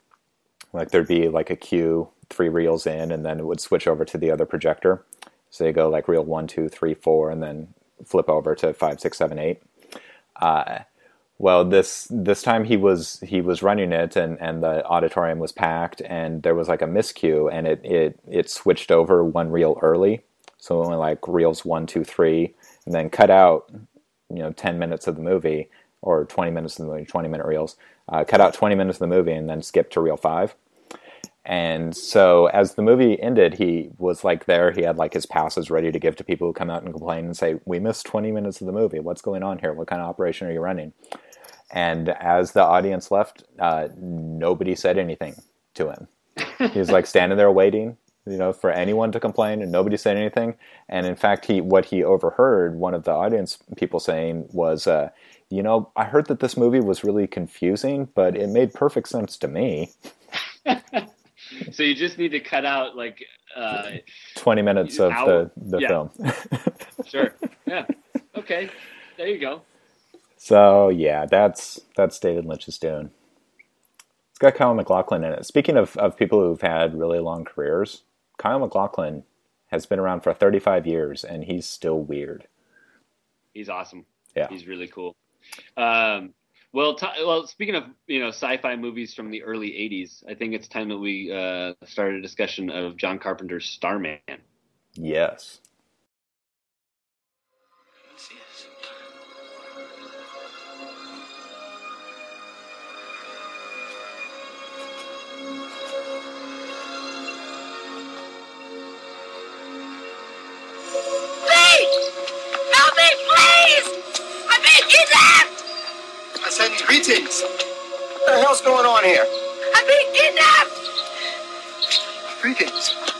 Like there'd be like a cue three reels in and then it would switch over to the other projector so they go like reel one two three four and then flip over to five six seven eight. Uh, well this this time he was he was running it and and the auditorium was packed and there was like a miscue and it it it switched over one reel early. So only like reels one two three and then cut out you know 10 minutes of the movie or 20 minutes of the movie 20 minute reels uh, cut out 20 minutes of the movie and then skip to reel five and so as the movie ended he was like there. He had like his passes ready to give to people who come out and complain and say we missed 20 minutes of the movie. What's going on here? What kind of operation are you running? And as the audience left uh, nobody said anything to him. He was like standing there waiting you know for anyone to complain and nobody said anything. And in fact he what he overheard one of the audience people saying was uh, you know i heard that this movie was really confusing but it made perfect sense to me so you just need to cut out like uh, 20 minutes of the, the yeah. film. Sure. Yeah. Okay. There you go. So yeah that's that's david lynch's dune. It's got kyle maclachlan in it. Speaking of, of people who've had really long careers kyle maclachlan has been around for 35 years and he's still weird. He's awesome. Yeah. he's really cool. Um, well t- well speaking of you know sci-fi movies from the early 80s i think it's time that we uh, start a discussion of john carpenter's starman yes Please! Help me, please! I'm being kidnapped! I said greetings. What the hell's going on here? I'm being kidnapped! Greetings.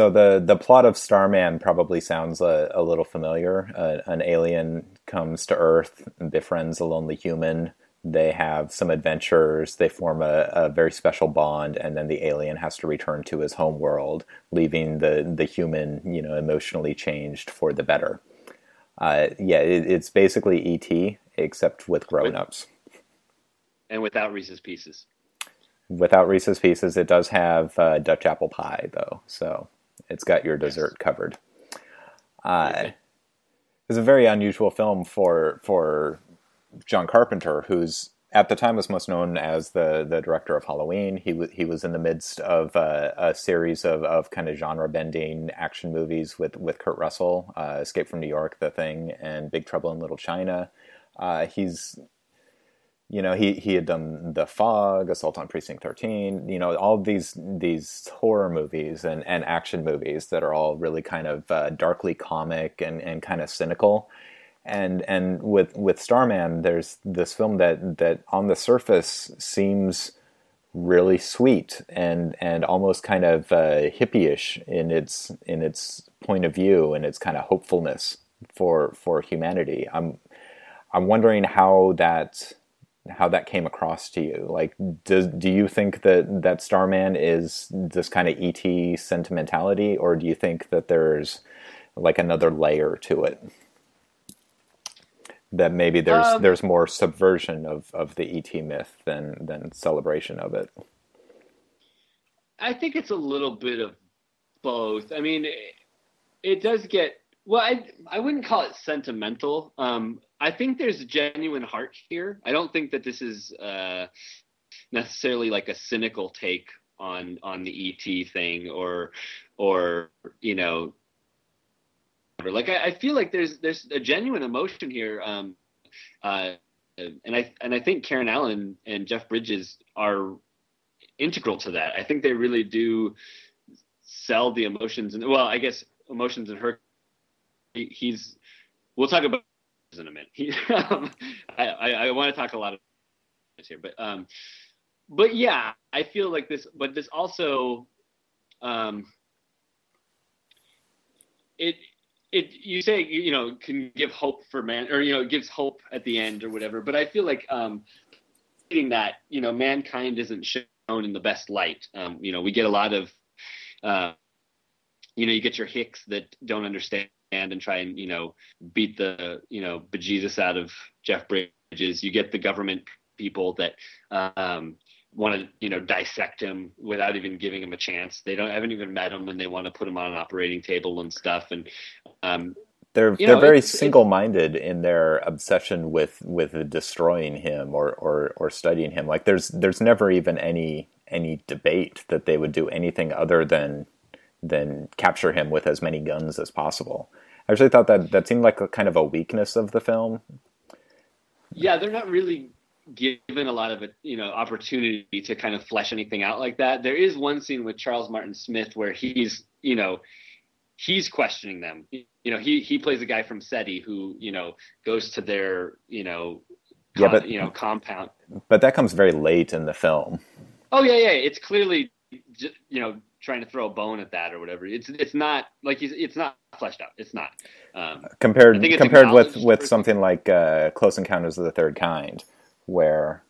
So the the plot of Starman probably sounds a, a little familiar. Uh, an alien comes to Earth, and befriends a lonely human. They have some adventures. They form a, a very special bond, and then the alien has to return to his home world, leaving the the human, you know, emotionally changed for the better. Uh, yeah, it, it's basically ET except with grown-ups. and without Reese's Pieces. Without Reese's Pieces, it does have uh, Dutch apple pie though, so it's got your dessert covered. Uh, Okay. It's a very unusual film for for John Carpenter, who's at the time was most known as the the director of Halloween. He w- he was in the midst of uh, a series of, of kind of genre bending action movies with with Kurt Russell, uh, Escape from New York, The Thing, and Big Trouble in Little China. Uh, he's you know he he had done the fog assault on precinct 13 you know all these these horror movies and and action movies that are all really kind of uh, darkly comic and and kind of cynical. And and with with starman there's this film that that on the surface seems really sweet and and almost kind of uh, hippie-ish in its in its point of view and its kind of hopefulness for for humanity. I'm i'm wondering how that how that came across to you. Like, does do you think that that Starman is this kind of ET sentimentality, or do you think that there's like another layer to it? That maybe there's Um, there's more subversion of, of the ET myth than than celebration of it. I think it's a little bit of both. I mean, it, it does get well. I I wouldn't call it sentimental. Um, I think there's genuine heart here. I don't think that this is uh, necessarily like a cynical take on on the ET thing or or you know like I, I feel like there's there's a genuine emotion here. Um, uh, and I and I think Karen Allen and Jeff Bridges are integral to that. I think they really do sell the emotions and well, I guess emotions in her. He's. We'll talk about in a minute. Um, I, I, I want to talk a lot of this here, but um, but yeah, I feel like this. But this also, um, it it you say you know can give hope for man or you know it gives hope at the end or whatever. But I feel like um, that you know mankind isn't shown in the best light. Um, you know we get a lot of uh, you know you get your hicks that don't understand and try and you know beat the you know bejesus out of Jeff Bridges. You get the government people that um, want to you know dissect him without even giving him a chance. They don't haven't even met him and they want to put him on an operating table and stuff. And um, They're they're know, very it's- single-minded in their obsession with with destroying him or, or or studying him. Like there's there's never even any any debate that they would do anything other than than capture him with as many guns as possible. I actually thought that that seemed like a kind of a weakness of the film. yeah, they're not really given a lot of you know opportunity to kind of flesh anything out like that. There is one scene with Charles Martin Smith where he's you know he's questioning them. You know, he he plays a guy from SETI who you know goes to their you know Yeah, but- you know compound. But that comes very late in the film. Oh yeah, yeah. It's clearly you know trying to throw a bone at that or whatever. It's it's not like he's it's not fleshed out. It's not. Um, compared compared with with something like uh, Close Encounters of the Third Kind, where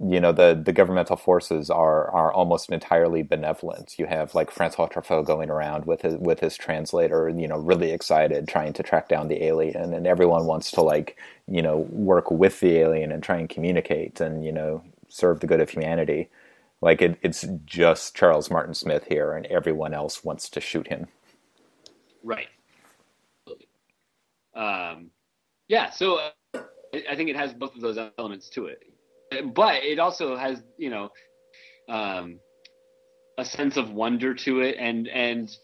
you know the the governmental forces are are almost entirely benevolent. You have like Francois Truffaut going around with his with his translator, you know, really excited trying to track down the alien, and everyone wants to like you know work with the alien and try and communicate and you know serve the good of humanity. Like it, it's just Charles Martin Smith here, and everyone else wants to shoot him. Right. Um, yeah, so uh, I think it has both of those elements to it, but it also has you know um, a sense of wonder to it, and and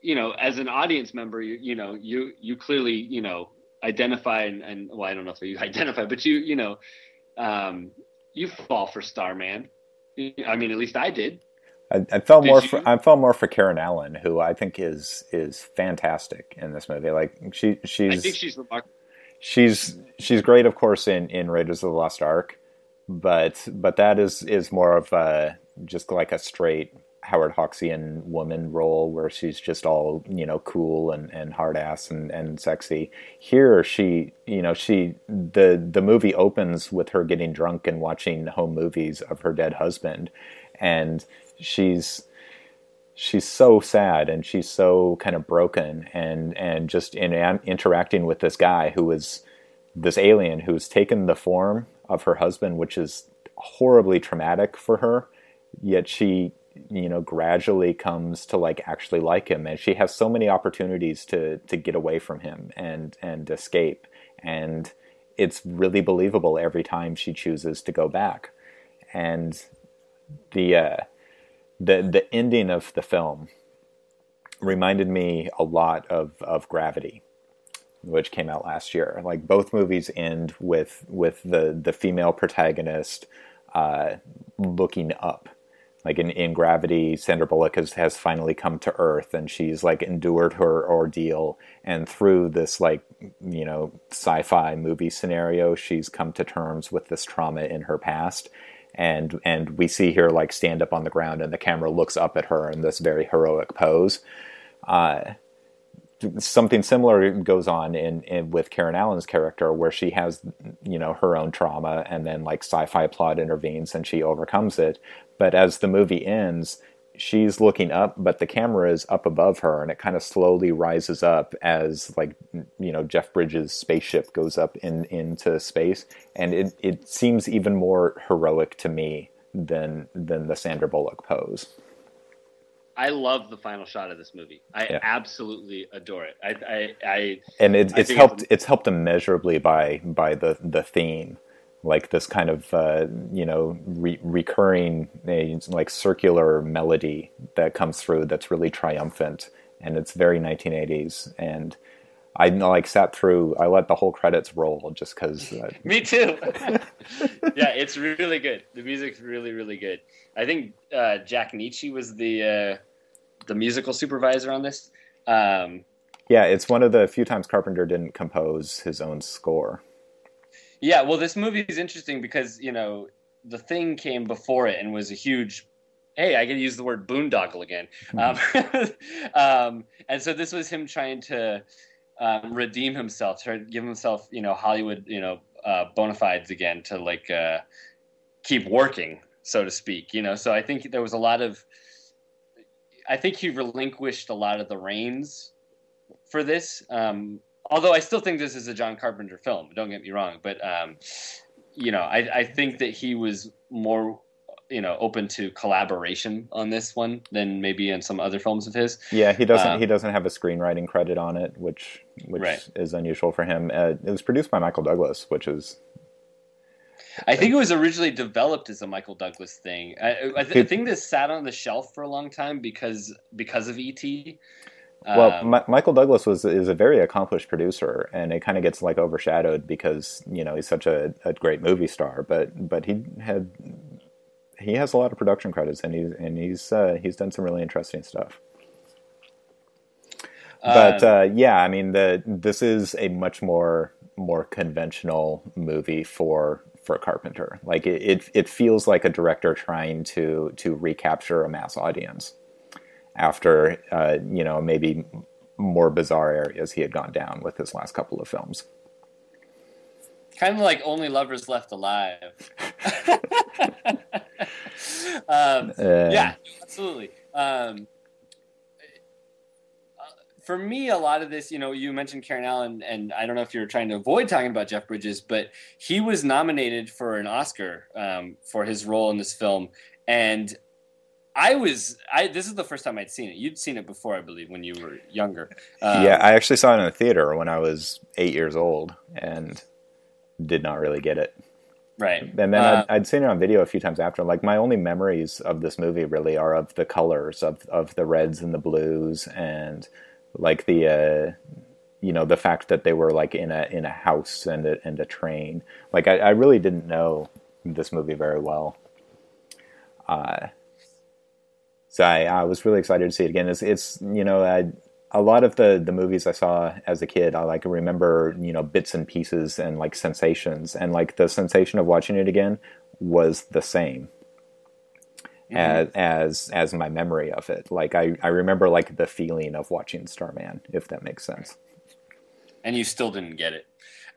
you know as an audience member, you you know you you clearly you know identify and, and well I don't know if you identify, but you you know um, you fall for Starman. I mean, at least I did. I, I felt Did more. you? For, I felt more for Karen Allen, who I think is is fantastic in this movie. Like she, she's I think she's remarkable. she's she's great, of course, in in Raiders of the Lost Ark, but but that is is more of a just like a straight Howard Hawksian woman role where she's just all you know cool and, and hard ass and, and sexy. Here she you know she the the movie opens with her getting drunk and watching home movies of her dead husband, and she's she's so sad and she's so kind of broken and and just in interacting with this guy who is this alien who's taken the form of her husband, which is horribly traumatic for her. Yet she, you know, gradually comes to like actually like him, and she has so many opportunities to to get away from him and and escape, and it's really believable every time she chooses to go back, and the uh, the the ending of the film reminded me a lot of of Gravity which came out last year. Like both movies end with with the the female protagonist uh, looking up. Like in, in Gravity, Sandra Bullock has, has finally come to Earth and she's like endured her ordeal. And through this like, you know, sci-fi movie scenario, she's come to terms with this trauma in her past. And, and we see her like stand up on the ground and the camera looks up at her in this very heroic pose. Uh, something similar goes on in, in, with Karen Allen's character, where she has, you know, her own trauma, and then like sci-fi plot intervenes and she overcomes it. But as the movie ends, she's looking up, but the camera is up above her, and it kind of slowly rises up as like you know Jeff Bridges' spaceship goes up in into space, and it it seems even more heroic to me than than the Sandra Bullock pose. I love the final shot of this movie. I Yeah. absolutely adore it. I, I, I and it, it's helped. it's- It's helped immeasurably by by the the theme, like this kind of uh, you know re- recurring uh, like circular melody that comes through that's really triumphant, and it's very 1980s. And I like sat through. I let the whole credits roll just because. Uh, Me too. yeah, it's really good. The music's really, really good. I think uh, Jack Nitzsche was the uh, the musical supervisor on this. Um, yeah, it's one of the few times Carpenter didn't compose his own score. Yeah, well, this movie is interesting because you know the thing came before it and was a huge. Hey, I to use the word boondoggle again. Um, um, and so this was him trying to um, redeem himself, try to give himself, you know, Hollywood, you know, uh, bona fides again to like uh, keep working, so to speak. You know, so I think there was a lot of. I think he relinquished a lot of the reins for this. Um, although I still think this is a John Carpenter film. Don't get me wrong, but um, you know, I, I think that he was more, you know, open to collaboration on this one than maybe in some other films of his. Yeah, he doesn't. Um, he doesn't have a screenwriting credit on it, which which Right. is unusual for him. Uh, it was produced by Michael Douglas, which is I think it was originally developed as a Michael Douglas thing. I, I, th- I think this sat on the shelf for a long time because because of ET. Well, Um, Mi- Michael Douglas was is a very accomplished producer, and it kind of gets like overshadowed because you know he's such a, a great movie star. But but he had he has a lot of production credits, and he's and he's uh, he's done some really interesting stuff. But um, uh, yeah, I mean the this is a much more more conventional movie for for Carpenter. Like it, it, it feels like a director trying to to recapture a mass audience after uh, you know maybe more bizarre areas he had gone down with his last couple of films. kind of like only lovers left alive. um, Uh, yeah, absolutely. Um, uh, for me, a lot of this, you know, you mentioned Karen Allen, and I don't know if you were trying to avoid talking about Jeff Bridges, but he was nominated for an Oscar um, for his role in this film, and I was, I this is the first time I'd seen it. You'd seen it before, I believe, when you were younger. Um, yeah, I actually saw it in the theater when I was eight years old and did not really get it. right. And then Uh, I'd, I'd seen it on video a few times after. Like my only memories of this movie really are of the colors of of the reds and the blues, and like the uh, you know the fact that they were like in a in a house and a, and a train. Like I, I really didn't know this movie very well. Uh, so I, I was really excited to see it again. It's, it's you know I, a lot of the the movies I saw as a kid, I like remember you know bits and pieces and like sensations, and like the sensation of watching it again was the same. as as as my memory of it. Like I I remember like the feeling of watching Starman, if that makes sense. and you still didn't get it.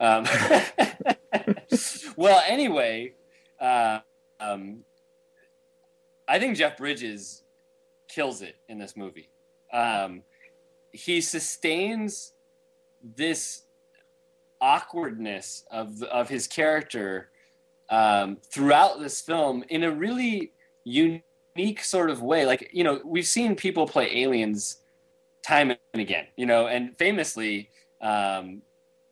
Um, well, anyway, uh, um, I think Jeff Bridges kills it in this movie. Um, he sustains this awkwardness of of his character um, throughout this film in a really unique sort of way. Like you know, we've seen people play aliens time and again. You know, and famously, um,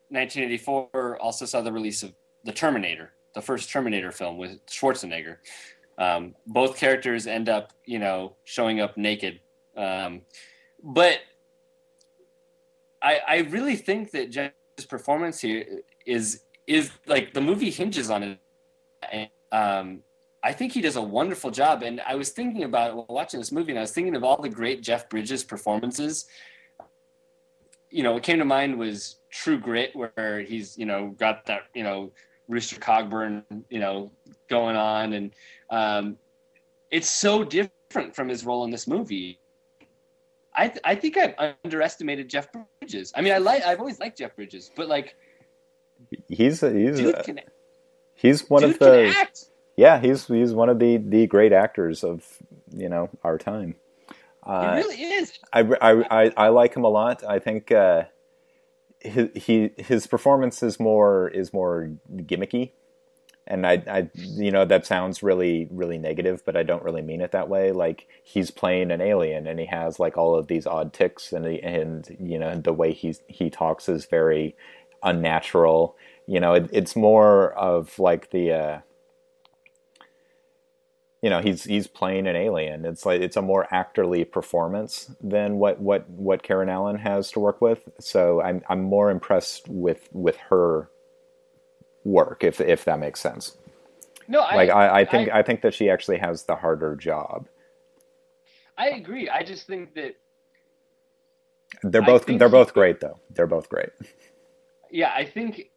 1984 also saw the release of The Terminator, the first Terminator film with Schwarzenegger. Um, both characters end up, you know, showing up naked. Um, but I, I really think that Jeff's performance here is is like the movie hinges on it. And, um, I think he does a wonderful job. And I was thinking about it while watching this movie, and I was thinking of all the great Jeff Bridges performances. You know, what came to mind was True Grit, where he's you know got that you know Rooster Cogburn you know going on, and um, it's so different from his role in this movie. I th- I think I've underestimated Jeff Bridges. I mean, I like I've always liked Jeff Bridges, but like, He's he's dude can, he's one of the yeah he's he's one of the the great actors of you know our time. He Uh, really is. I, I, I, I like him a lot. I think uh, his he his performance is more is more gimmicky, and I, I you know that sounds really really negative, but I don't really mean it that way. Like he's playing an alien, and he has like all of these odd ticks, and he, and you know the way he he talks is very unnatural. You know, it, it's more of like the. Uh, you know he's he's playing an alien. It's like it's a more actorly performance than what what what Karen Allen has to work with. So I'm I'm more impressed with with her work if if that makes sense. No, I Like I, I think I, think that she actually has the harder job. I agree. I just think that They're both they're both great though. They're both great. yeah, I think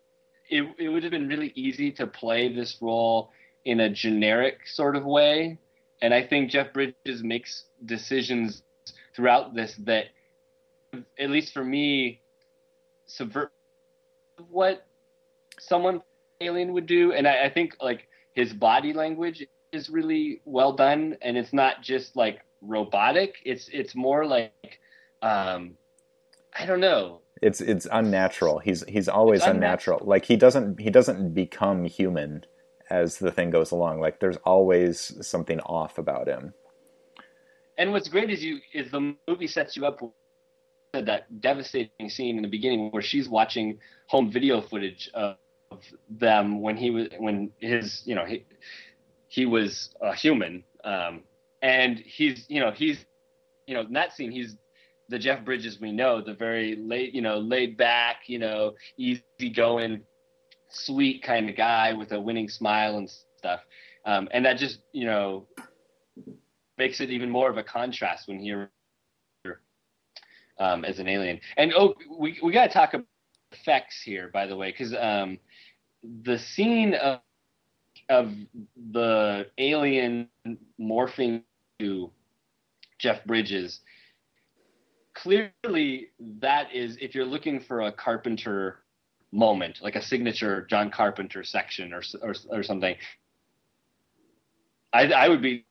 it it would have been really easy to play this role in a generic sort of way, and I think Jeff Bridges makes decisions throughout this that, at least for me, subvert what someone alien would do, and I, I think like his body language is really well done, and it's not just like robotic. It's it's more like um, I don't know. It's it's unnatural. He's he's always unnatural. unnatural. Like he doesn't he doesn't become human as the thing goes along. Like there's always something off about him. And what's great is you is the movie sets you up with that devastating scene in the beginning where she's watching home video footage of, of them when he was when his you know he he was a human um, and he's you know he's you know in that scene he's the Jeff Bridges we know the very late you know laid back you know easy going sweet kind of guy with a winning smile and stuff um, and that just you know makes it even more of a contrast when you're um, as an alien. And oh, we we got to talk about effects here, by the way, because um, the scene of of the alien morphing to Jeff Bridges clearly that is if you're looking for a Carpenter moment, like a signature John Carpenter section or or, or something. I, I would be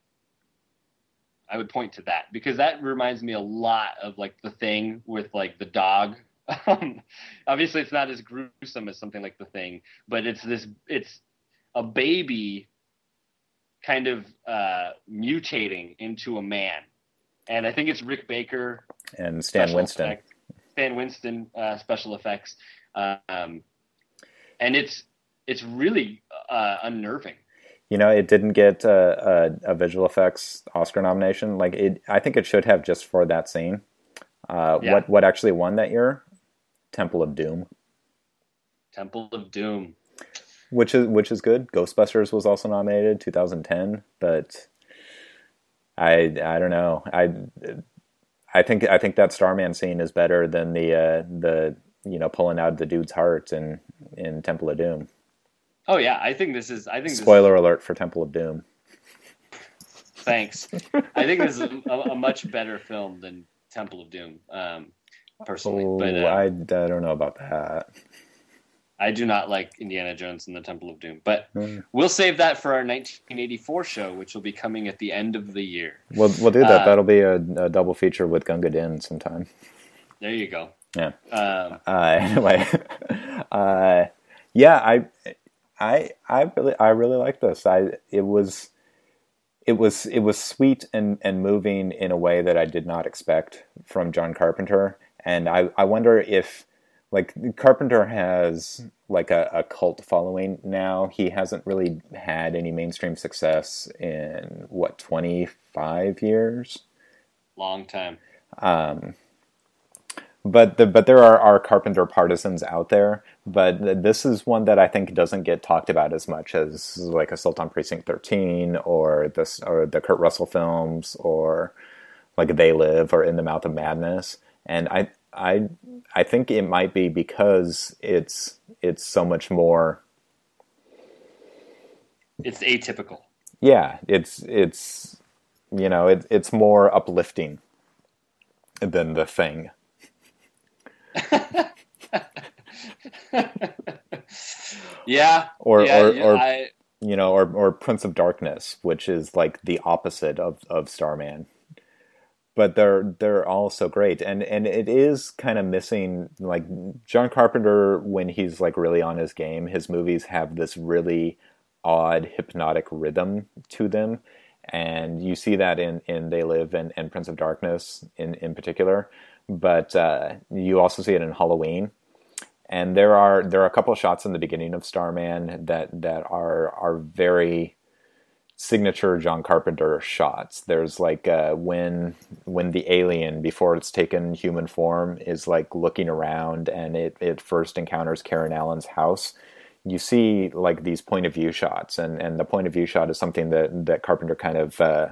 I would point to that because that reminds me a lot of like the thing with like the dog. Um, obviously, it's not as gruesome as something like the thing, but it's this it's a baby kind of uh, mutating into a man, and I think it's Rick Baker, And Stan Winston. effects- Stan Winston uh, special effects, um, and it's it's really uh, unnerving. You know, it didn't get a, a, a visual effects Oscar nomination. Like it, I think it should have just for that scene. Uh, Yeah. What what actually won that year? Temple of Doom, Temple of Doom. which is which is good. Ghostbusters was also nominated 2010, but I I don't know. I I think I think that Starman scene is better than the uh, the you know pulling out the dude's heart in in Temple of Doom. Oh yeah, I think this is. I think this Spoiler alert for Temple of Doom. thanks. I think this is a, a much better film than Temple of Doom, um, personally. Oh, but uh, I, I, don't know about that. I do not like Indiana Jones and the Temple of Doom. But Hmm. we'll save that for our 1984 show, which will be coming at the end of the year. We'll we'll do that. Uh, That'll be a, a double feature with Gunga Din sometime. There you go. Yeah. Um, Uh, anyway, uh, yeah, I, I, I really, I really like this. I, it was, it was, it was sweet and and moving in a way that I did not expect from John Carpenter. And I, I wonder if, like, Carpenter has like a, a cult following now. He hasn't really had any mainstream success in what twenty five years. long time. Um, but the, but there are, are Carpenter partisans out there. But this is one that I think doesn't get talked about as much as like Assault on Precinct Thirteen or this or the Kurt Russell films or like They Live or In the Mouth of Madness. And I I I think it might be because it's it's so much more. It's atypical. Yeah, it's it's you know it, it's more uplifting than the thing. Yeah. Or- yeah, or- yeah, or- I, you know, or or Prince of Darkness, which is like the opposite of of Starman. But they're they're all so great, and and it is kind of missing like John Carpenter when he's like really on his game. His movies have this really odd hypnotic rhythm to them, and you see that in in They Live and, and Prince of Darkness in in particular. But uh, you also see it in Halloween and there are there are a couple shots in the beginning of Starman that that are are very signature John Carpenter shots. There's like uh, when when the alien before it's taken human form is like looking around and it it first encounters Karen Allen's house. You see like these point of view shots, and and the point of view shot is something that that Carpenter kind of. Uh,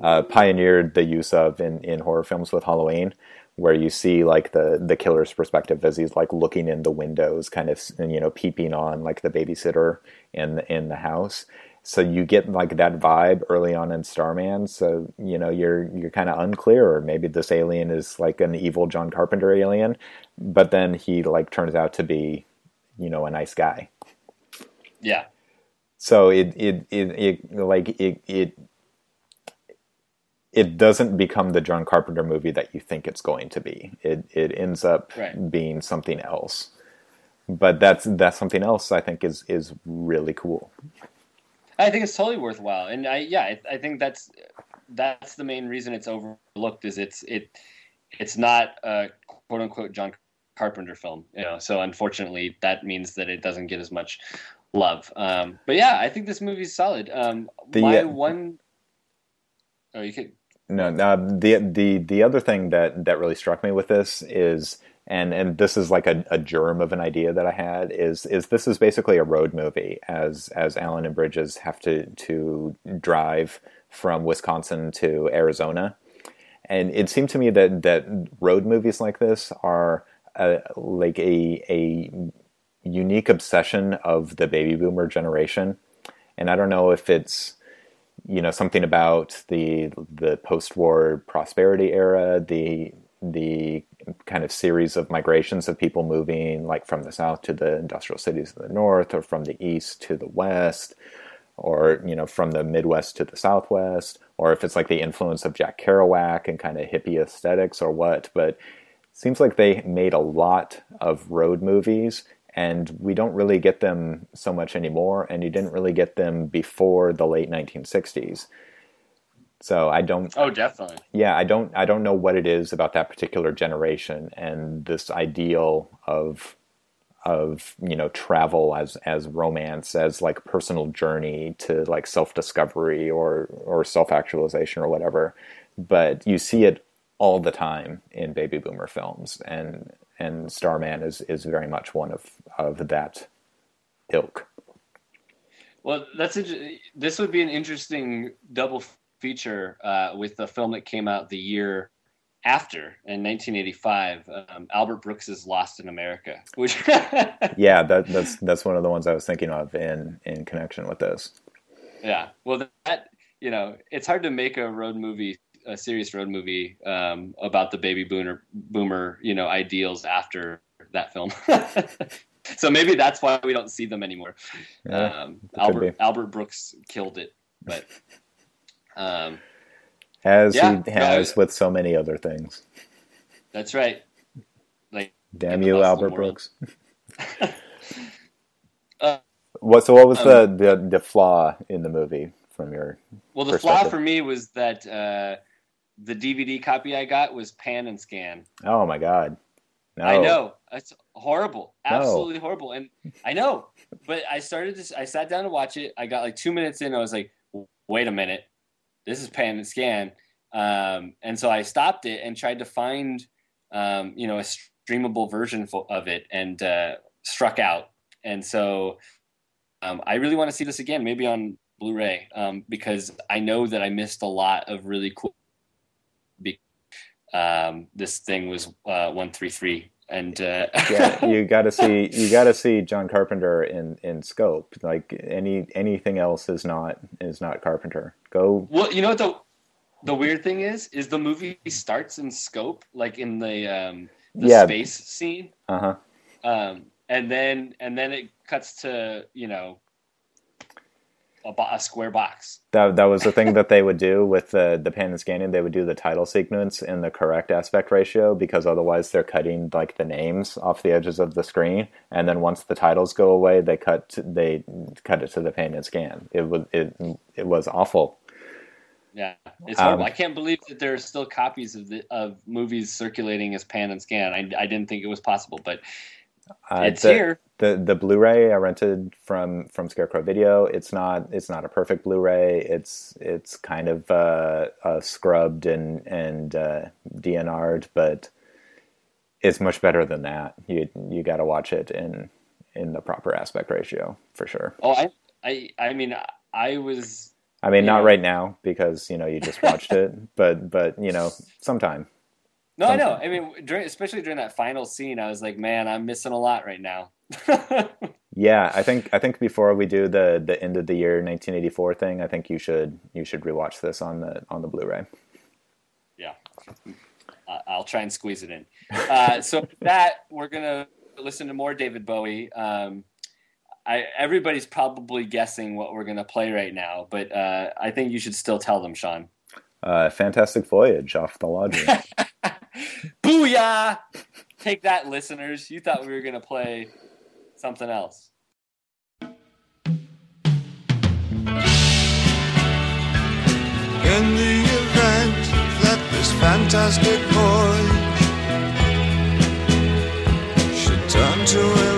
uh, pioneered the use of in, in horror films with Halloween, where you see like the the killer's perspective as he's like looking in the windows, kind of you know peeping on like the babysitter in in the house. So you get like that vibe early on in Starman. So you know you're you're kind of unclear, or maybe this alien is like an evil John Carpenter alien, but then he like turns out to be, you know, a nice guy. yeah. So it it it, it like it it it doesn't become the John Carpenter movie that you think it's going to be. It it ends up Right. being something else. But that's that's something else I think is is really cool. I think it's totally worthwhile, and I yeah, I, I think that's that's the main reason it's overlooked is it's it it's not a quote unquote John Carpenter film, you know. So unfortunately, that means that it doesn't get as much love. Um, but yeah, I think this movie's solid. Um, The, my uh, one, oh, you could No. The the the other thing that that really struck me with this is, and and this is like a, a germ of an idea that I had is is this is basically a road movie as as Allen and Bridges have to to drive from Wisconsin to Arizona, and it seemed to me that that road movies like this are uh, like a a unique obsession of the baby boomer generation, and I don't know if it's you know something about the the post-war prosperity era the the kind of series of migrations of people moving like from the south to the industrial cities of the north or from the east to the west or you know from the midwest to the southwest or if it's like the influence of jack kerouac and kind of hippie aesthetics or what but seems like they made a lot of road movies and we don't really get them so much anymore and you didn't really get them before the late 1960s so i don't oh definitely. Yeah i don't i don't know what it is about that particular generation and this ideal of of you know travel as as romance as like personal journey to like self-discovery or or self-actualization or whatever. But you see it all the time in baby boomer films and and starman is is very much one of of that ilk. Well, that's inter- this would be an interesting double feature uh, with the film that came out the year after in 1985, um, Albert Brooks's Lost in America, which yeah that that's that's one of the ones i was thinking of in in connection with this. Yeah, well that you know, it's hard to make a road movie, a serious road movie um, about the baby boomer, boomer, you know, ideals after that film. so maybe that's why we don't see them anymore. Yeah, um, Albert be. Albert Brooks killed it, but um, As Yeah, he has with so many other things. that's right. Like Damn you, Albert. Brooks. Uh, what? So, what was um, the, the the flaw in the movie from your? Well, the flaw for me was that uh, the DVD copy I got was pan and scan. Oh my God! No. I know it's horrible, No. absolutely horrible, and I know. But I started this. I sat down to watch it. I got like two minutes in. I was like, "Wait a minute, this is pan and scan." Um, and so I stopped it and tried to find, um, you know, a streamable version of it, and uh, struck out. And so um, I really want to see this again, maybe on Blu-ray, um, because I know that I missed a lot of really cool. Um, this thing was uh, one three three, and uh, yeah, you got to see you got to see John Carpenter in in scope. Like any anything else is not is not Carpenter. Go. well, you know what the the weird thing is, is the movie starts in scope, like in the um, the Yeah. space scene, Uh huh. um, and then and then it cuts to you know a, bo- a square box. That that was the thing that they would do with the the pan and scanning. They would do the title sequence in the correct aspect ratio because otherwise they're cutting like the names off the edges of the screen. And then once the titles go away, they cut to, they cut it to the pan and scan. It was it it was awful. Yeah, it's horrible. Um, I can't believe that there are still copies of the of movies circulating as pan and scan. I, I didn't think it was possible, but Uh, it's the, here. The the Blu-ray I rented from from Scarecrow Video. It's not it's not a perfect Blu-ray. It's it's kind of uh, uh, scrubbed and and uh, DNR'd, but it's much better than that. You you got to watch it in in the proper aspect ratio for sure. Oh, I I I mean, I was I mean, not Yeah. right now because you know you just watched it, but but you know sometime. No, I know. I mean, during especially during that final scene, I was like, man, I'm missing a lot right now. Yeah, I think I think before we do the the end of the year 1984 thing, I think you should you should rewatch this on the on the Blu-ray. yeah, I'll try and squeeze it in. Uh, so with that we're gonna listen to more David Bowie. Um, I, everybody's probably guessing what we're gonna play right now, but uh, I think you should still tell them, Sean. Uh, Fantastic Voyage off the Lodger. Booyah! Take that, listeners. You thought we were gonna play something else. In the event that this fantastic voyage should turn to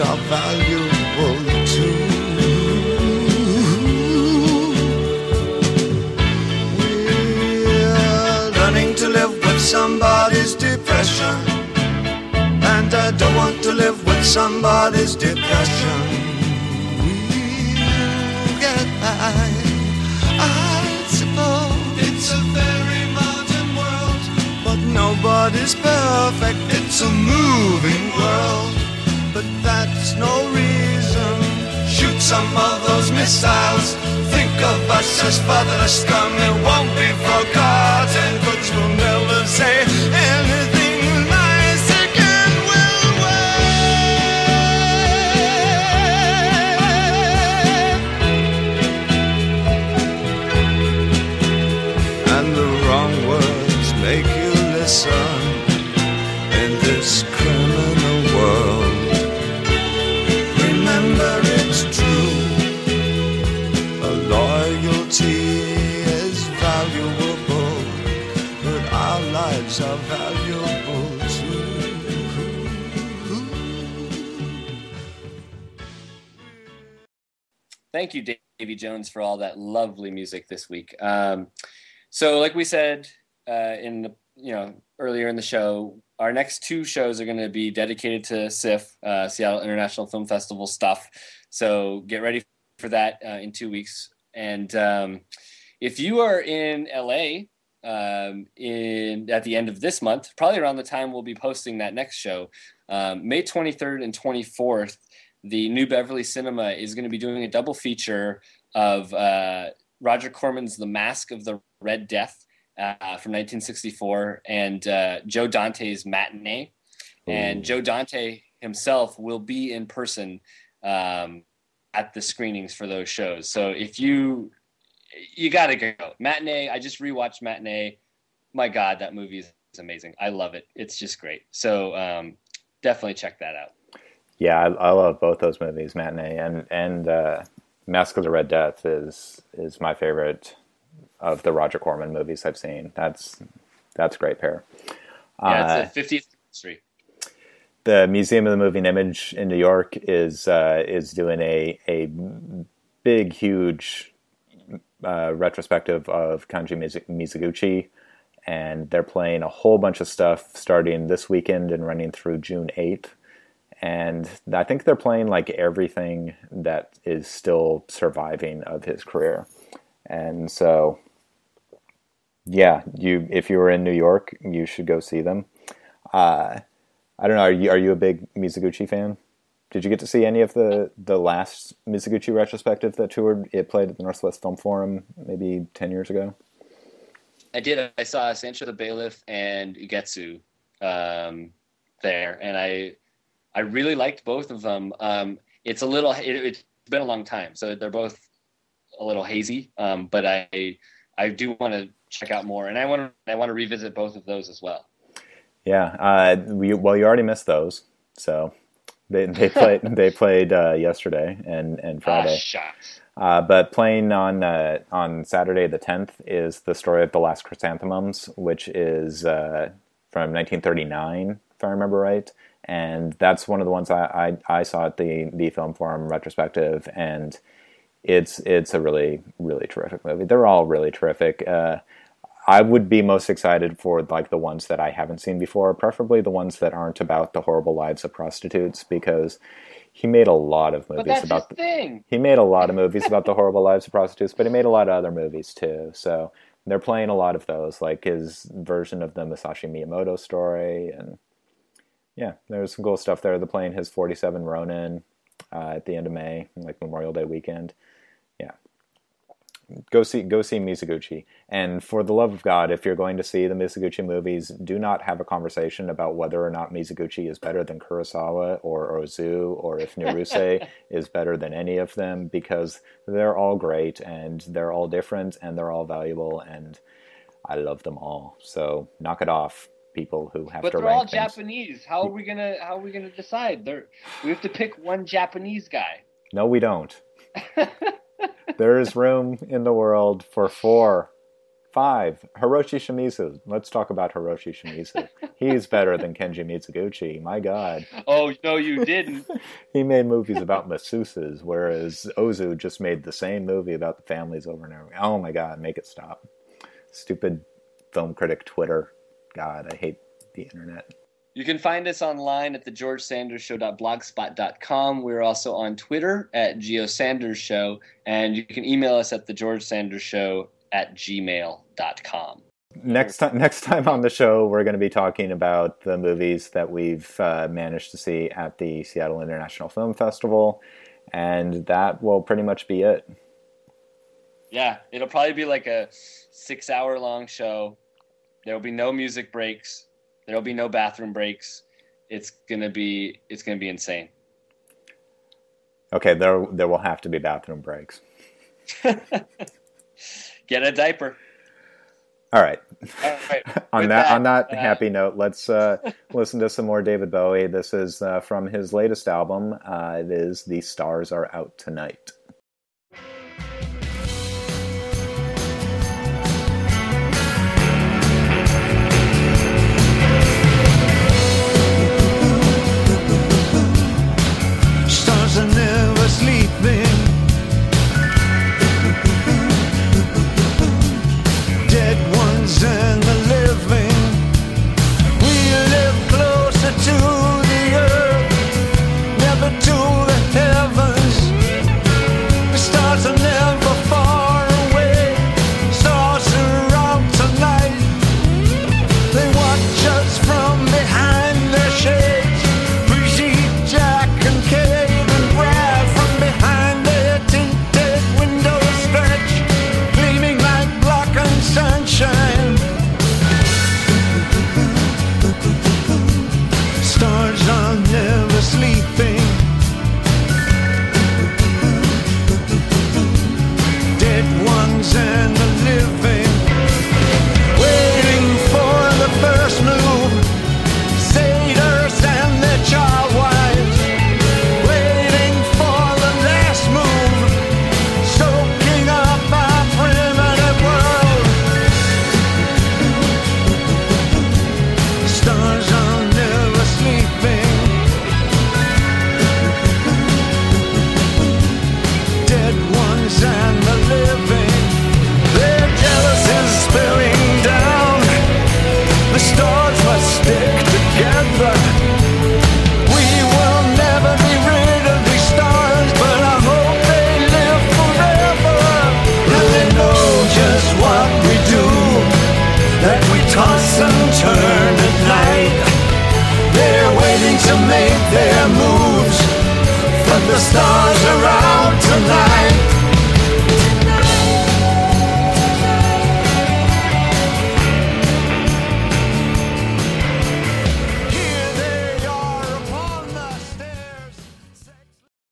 are valuable too. We're learning to live with somebody's depression. And I don't want to live with somebody's depression. We'll get by, I suppose. It's a very modern world, but nobody's perfect. It's a moving world, but that's no reason. Shoot some of those missiles. Think of us as fatherless scum. It won't be forgotten, but we'll never say Thank you, Davy Jones, for all that lovely music this week. Um, so, like we said uh, in the you know earlier in the show, our next two shows are going to be dedicated to SIFF, uh, Seattle International Film Festival stuff. So get ready for that uh, in two weeks. And um, if you are in LA um, in at the end of this month, probably around the time we'll be posting that next show, um, May 23rd and 24th, the New Beverly Cinema is going to be doing a double feature of uh, Roger Corman's The Mask of the Red Death uh, from 1964 and uh, Joe Dante's Matinee. And Joe Dante himself will be in person um, at the screenings for those shows. So if you you got to go matinee, I just rewatched matinee. My God, that movie is amazing. I love it. It's just great. So um, definitely check that out. Yeah, I, I love both those movies, Matinee and and uh, Mask of the Red Death is is my favorite of the Roger Corman movies I've seen. That's that's a great pair. Yeah, Uh, it's a 50th anniversary. the Museum of the Moving Image in New York is uh, is doing a a big, huge uh, retrospective of Kenji Miz- Mizoguchi, and they're playing a whole bunch of stuff starting this weekend and running through June eighth. And I think they're playing like everything that is still surviving of his career. And so, yeah, you if you were in New York, you should go see them. Uh, I don't know. Are you are you a big Mizoguchi fan? Did you get to see any of the the last Mizoguchi retrospective that toured? It played at the Northwest Film Forum maybe ten years ago. I did. I saw Sansho the Bailiff and Ugetsu um, there, and I I really liked both of them. Um, it's a little. It, it's been a long time, so they're both a little hazy. Um, but I I do want to check out more, and I want to I want to revisit both of those as well. Yeah. Uh, we, well, you already missed those, so they they played they played uh, yesterday and and Ah, Friday. Uh, but playing on uh, on Saturday the tenth is the story of the last chrysanthemums, which is uh, from 1939, if I remember right. And that's one of the ones I, I, I saw at the the film forum retrospective, and it's it's a really really terrific movie. They're all really terrific. Uh, I would be most excited for like the ones that I haven't seen before, preferably the ones that aren't about the horrible lives of prostitutes, because he made a lot of But movies that's about his thing. he made a lot of movies about the horrible lives of prostitutes, but he made a lot of other movies too. So they're playing a lot of those, like his version of the Musashi Miyamoto story, and yeah, there's some cool stuff there. The plane his 47 Ronin uh, at the end of May, like Memorial Day weekend. Yeah, go see go see Mizoguchi. And for the love of God, if you're going to see the Mizoguchi movies, do not have a conversation about whether or not Mizoguchi is better than Kurosawa or Ozu, or if Naruse is better than any of them, because they're all great and they're all different and they're all valuable, and I love them all. So knock it off, people who have But to they're rank all things. Japanese. How are we gonna How are we gonna decide? They're, we have to pick one Japanese guy. No, we don't. there is room in the world for four, five. Hiroshi Shimizu. Let's talk about Hiroshi Shimizu. He's better than Kenji Mizoguchi. My God. Oh no, you didn't. He made movies about masseuses, whereas Ozu just made the same movie about the families over and over. Oh my God, make it stop. Stupid film critic Twitter. God, I hate the internet. You can find us online at the George Sanders Show.blogspot.com. We're also on Twitter at Geo Sanders Show, and you can email us at the George Sanders Show at gmail.com. Next time, next time on the show, we're going to be talking about the movies that we've uh, managed to see at the Seattle International Film Festival, and that will pretty much be it. Yeah, it'll probably be like a six hour long show. There will be no music breaks. There will be no bathroom breaks. It's gonna be it's gonna be insane. Okay, there there will have to be bathroom breaks. Get a diaper. All right. All right. on With that, on that uh, happy note, let's uh, listen to some more David Bowie. This is uh, from his latest album. Uh, it is "The Stars Are Out Tonight."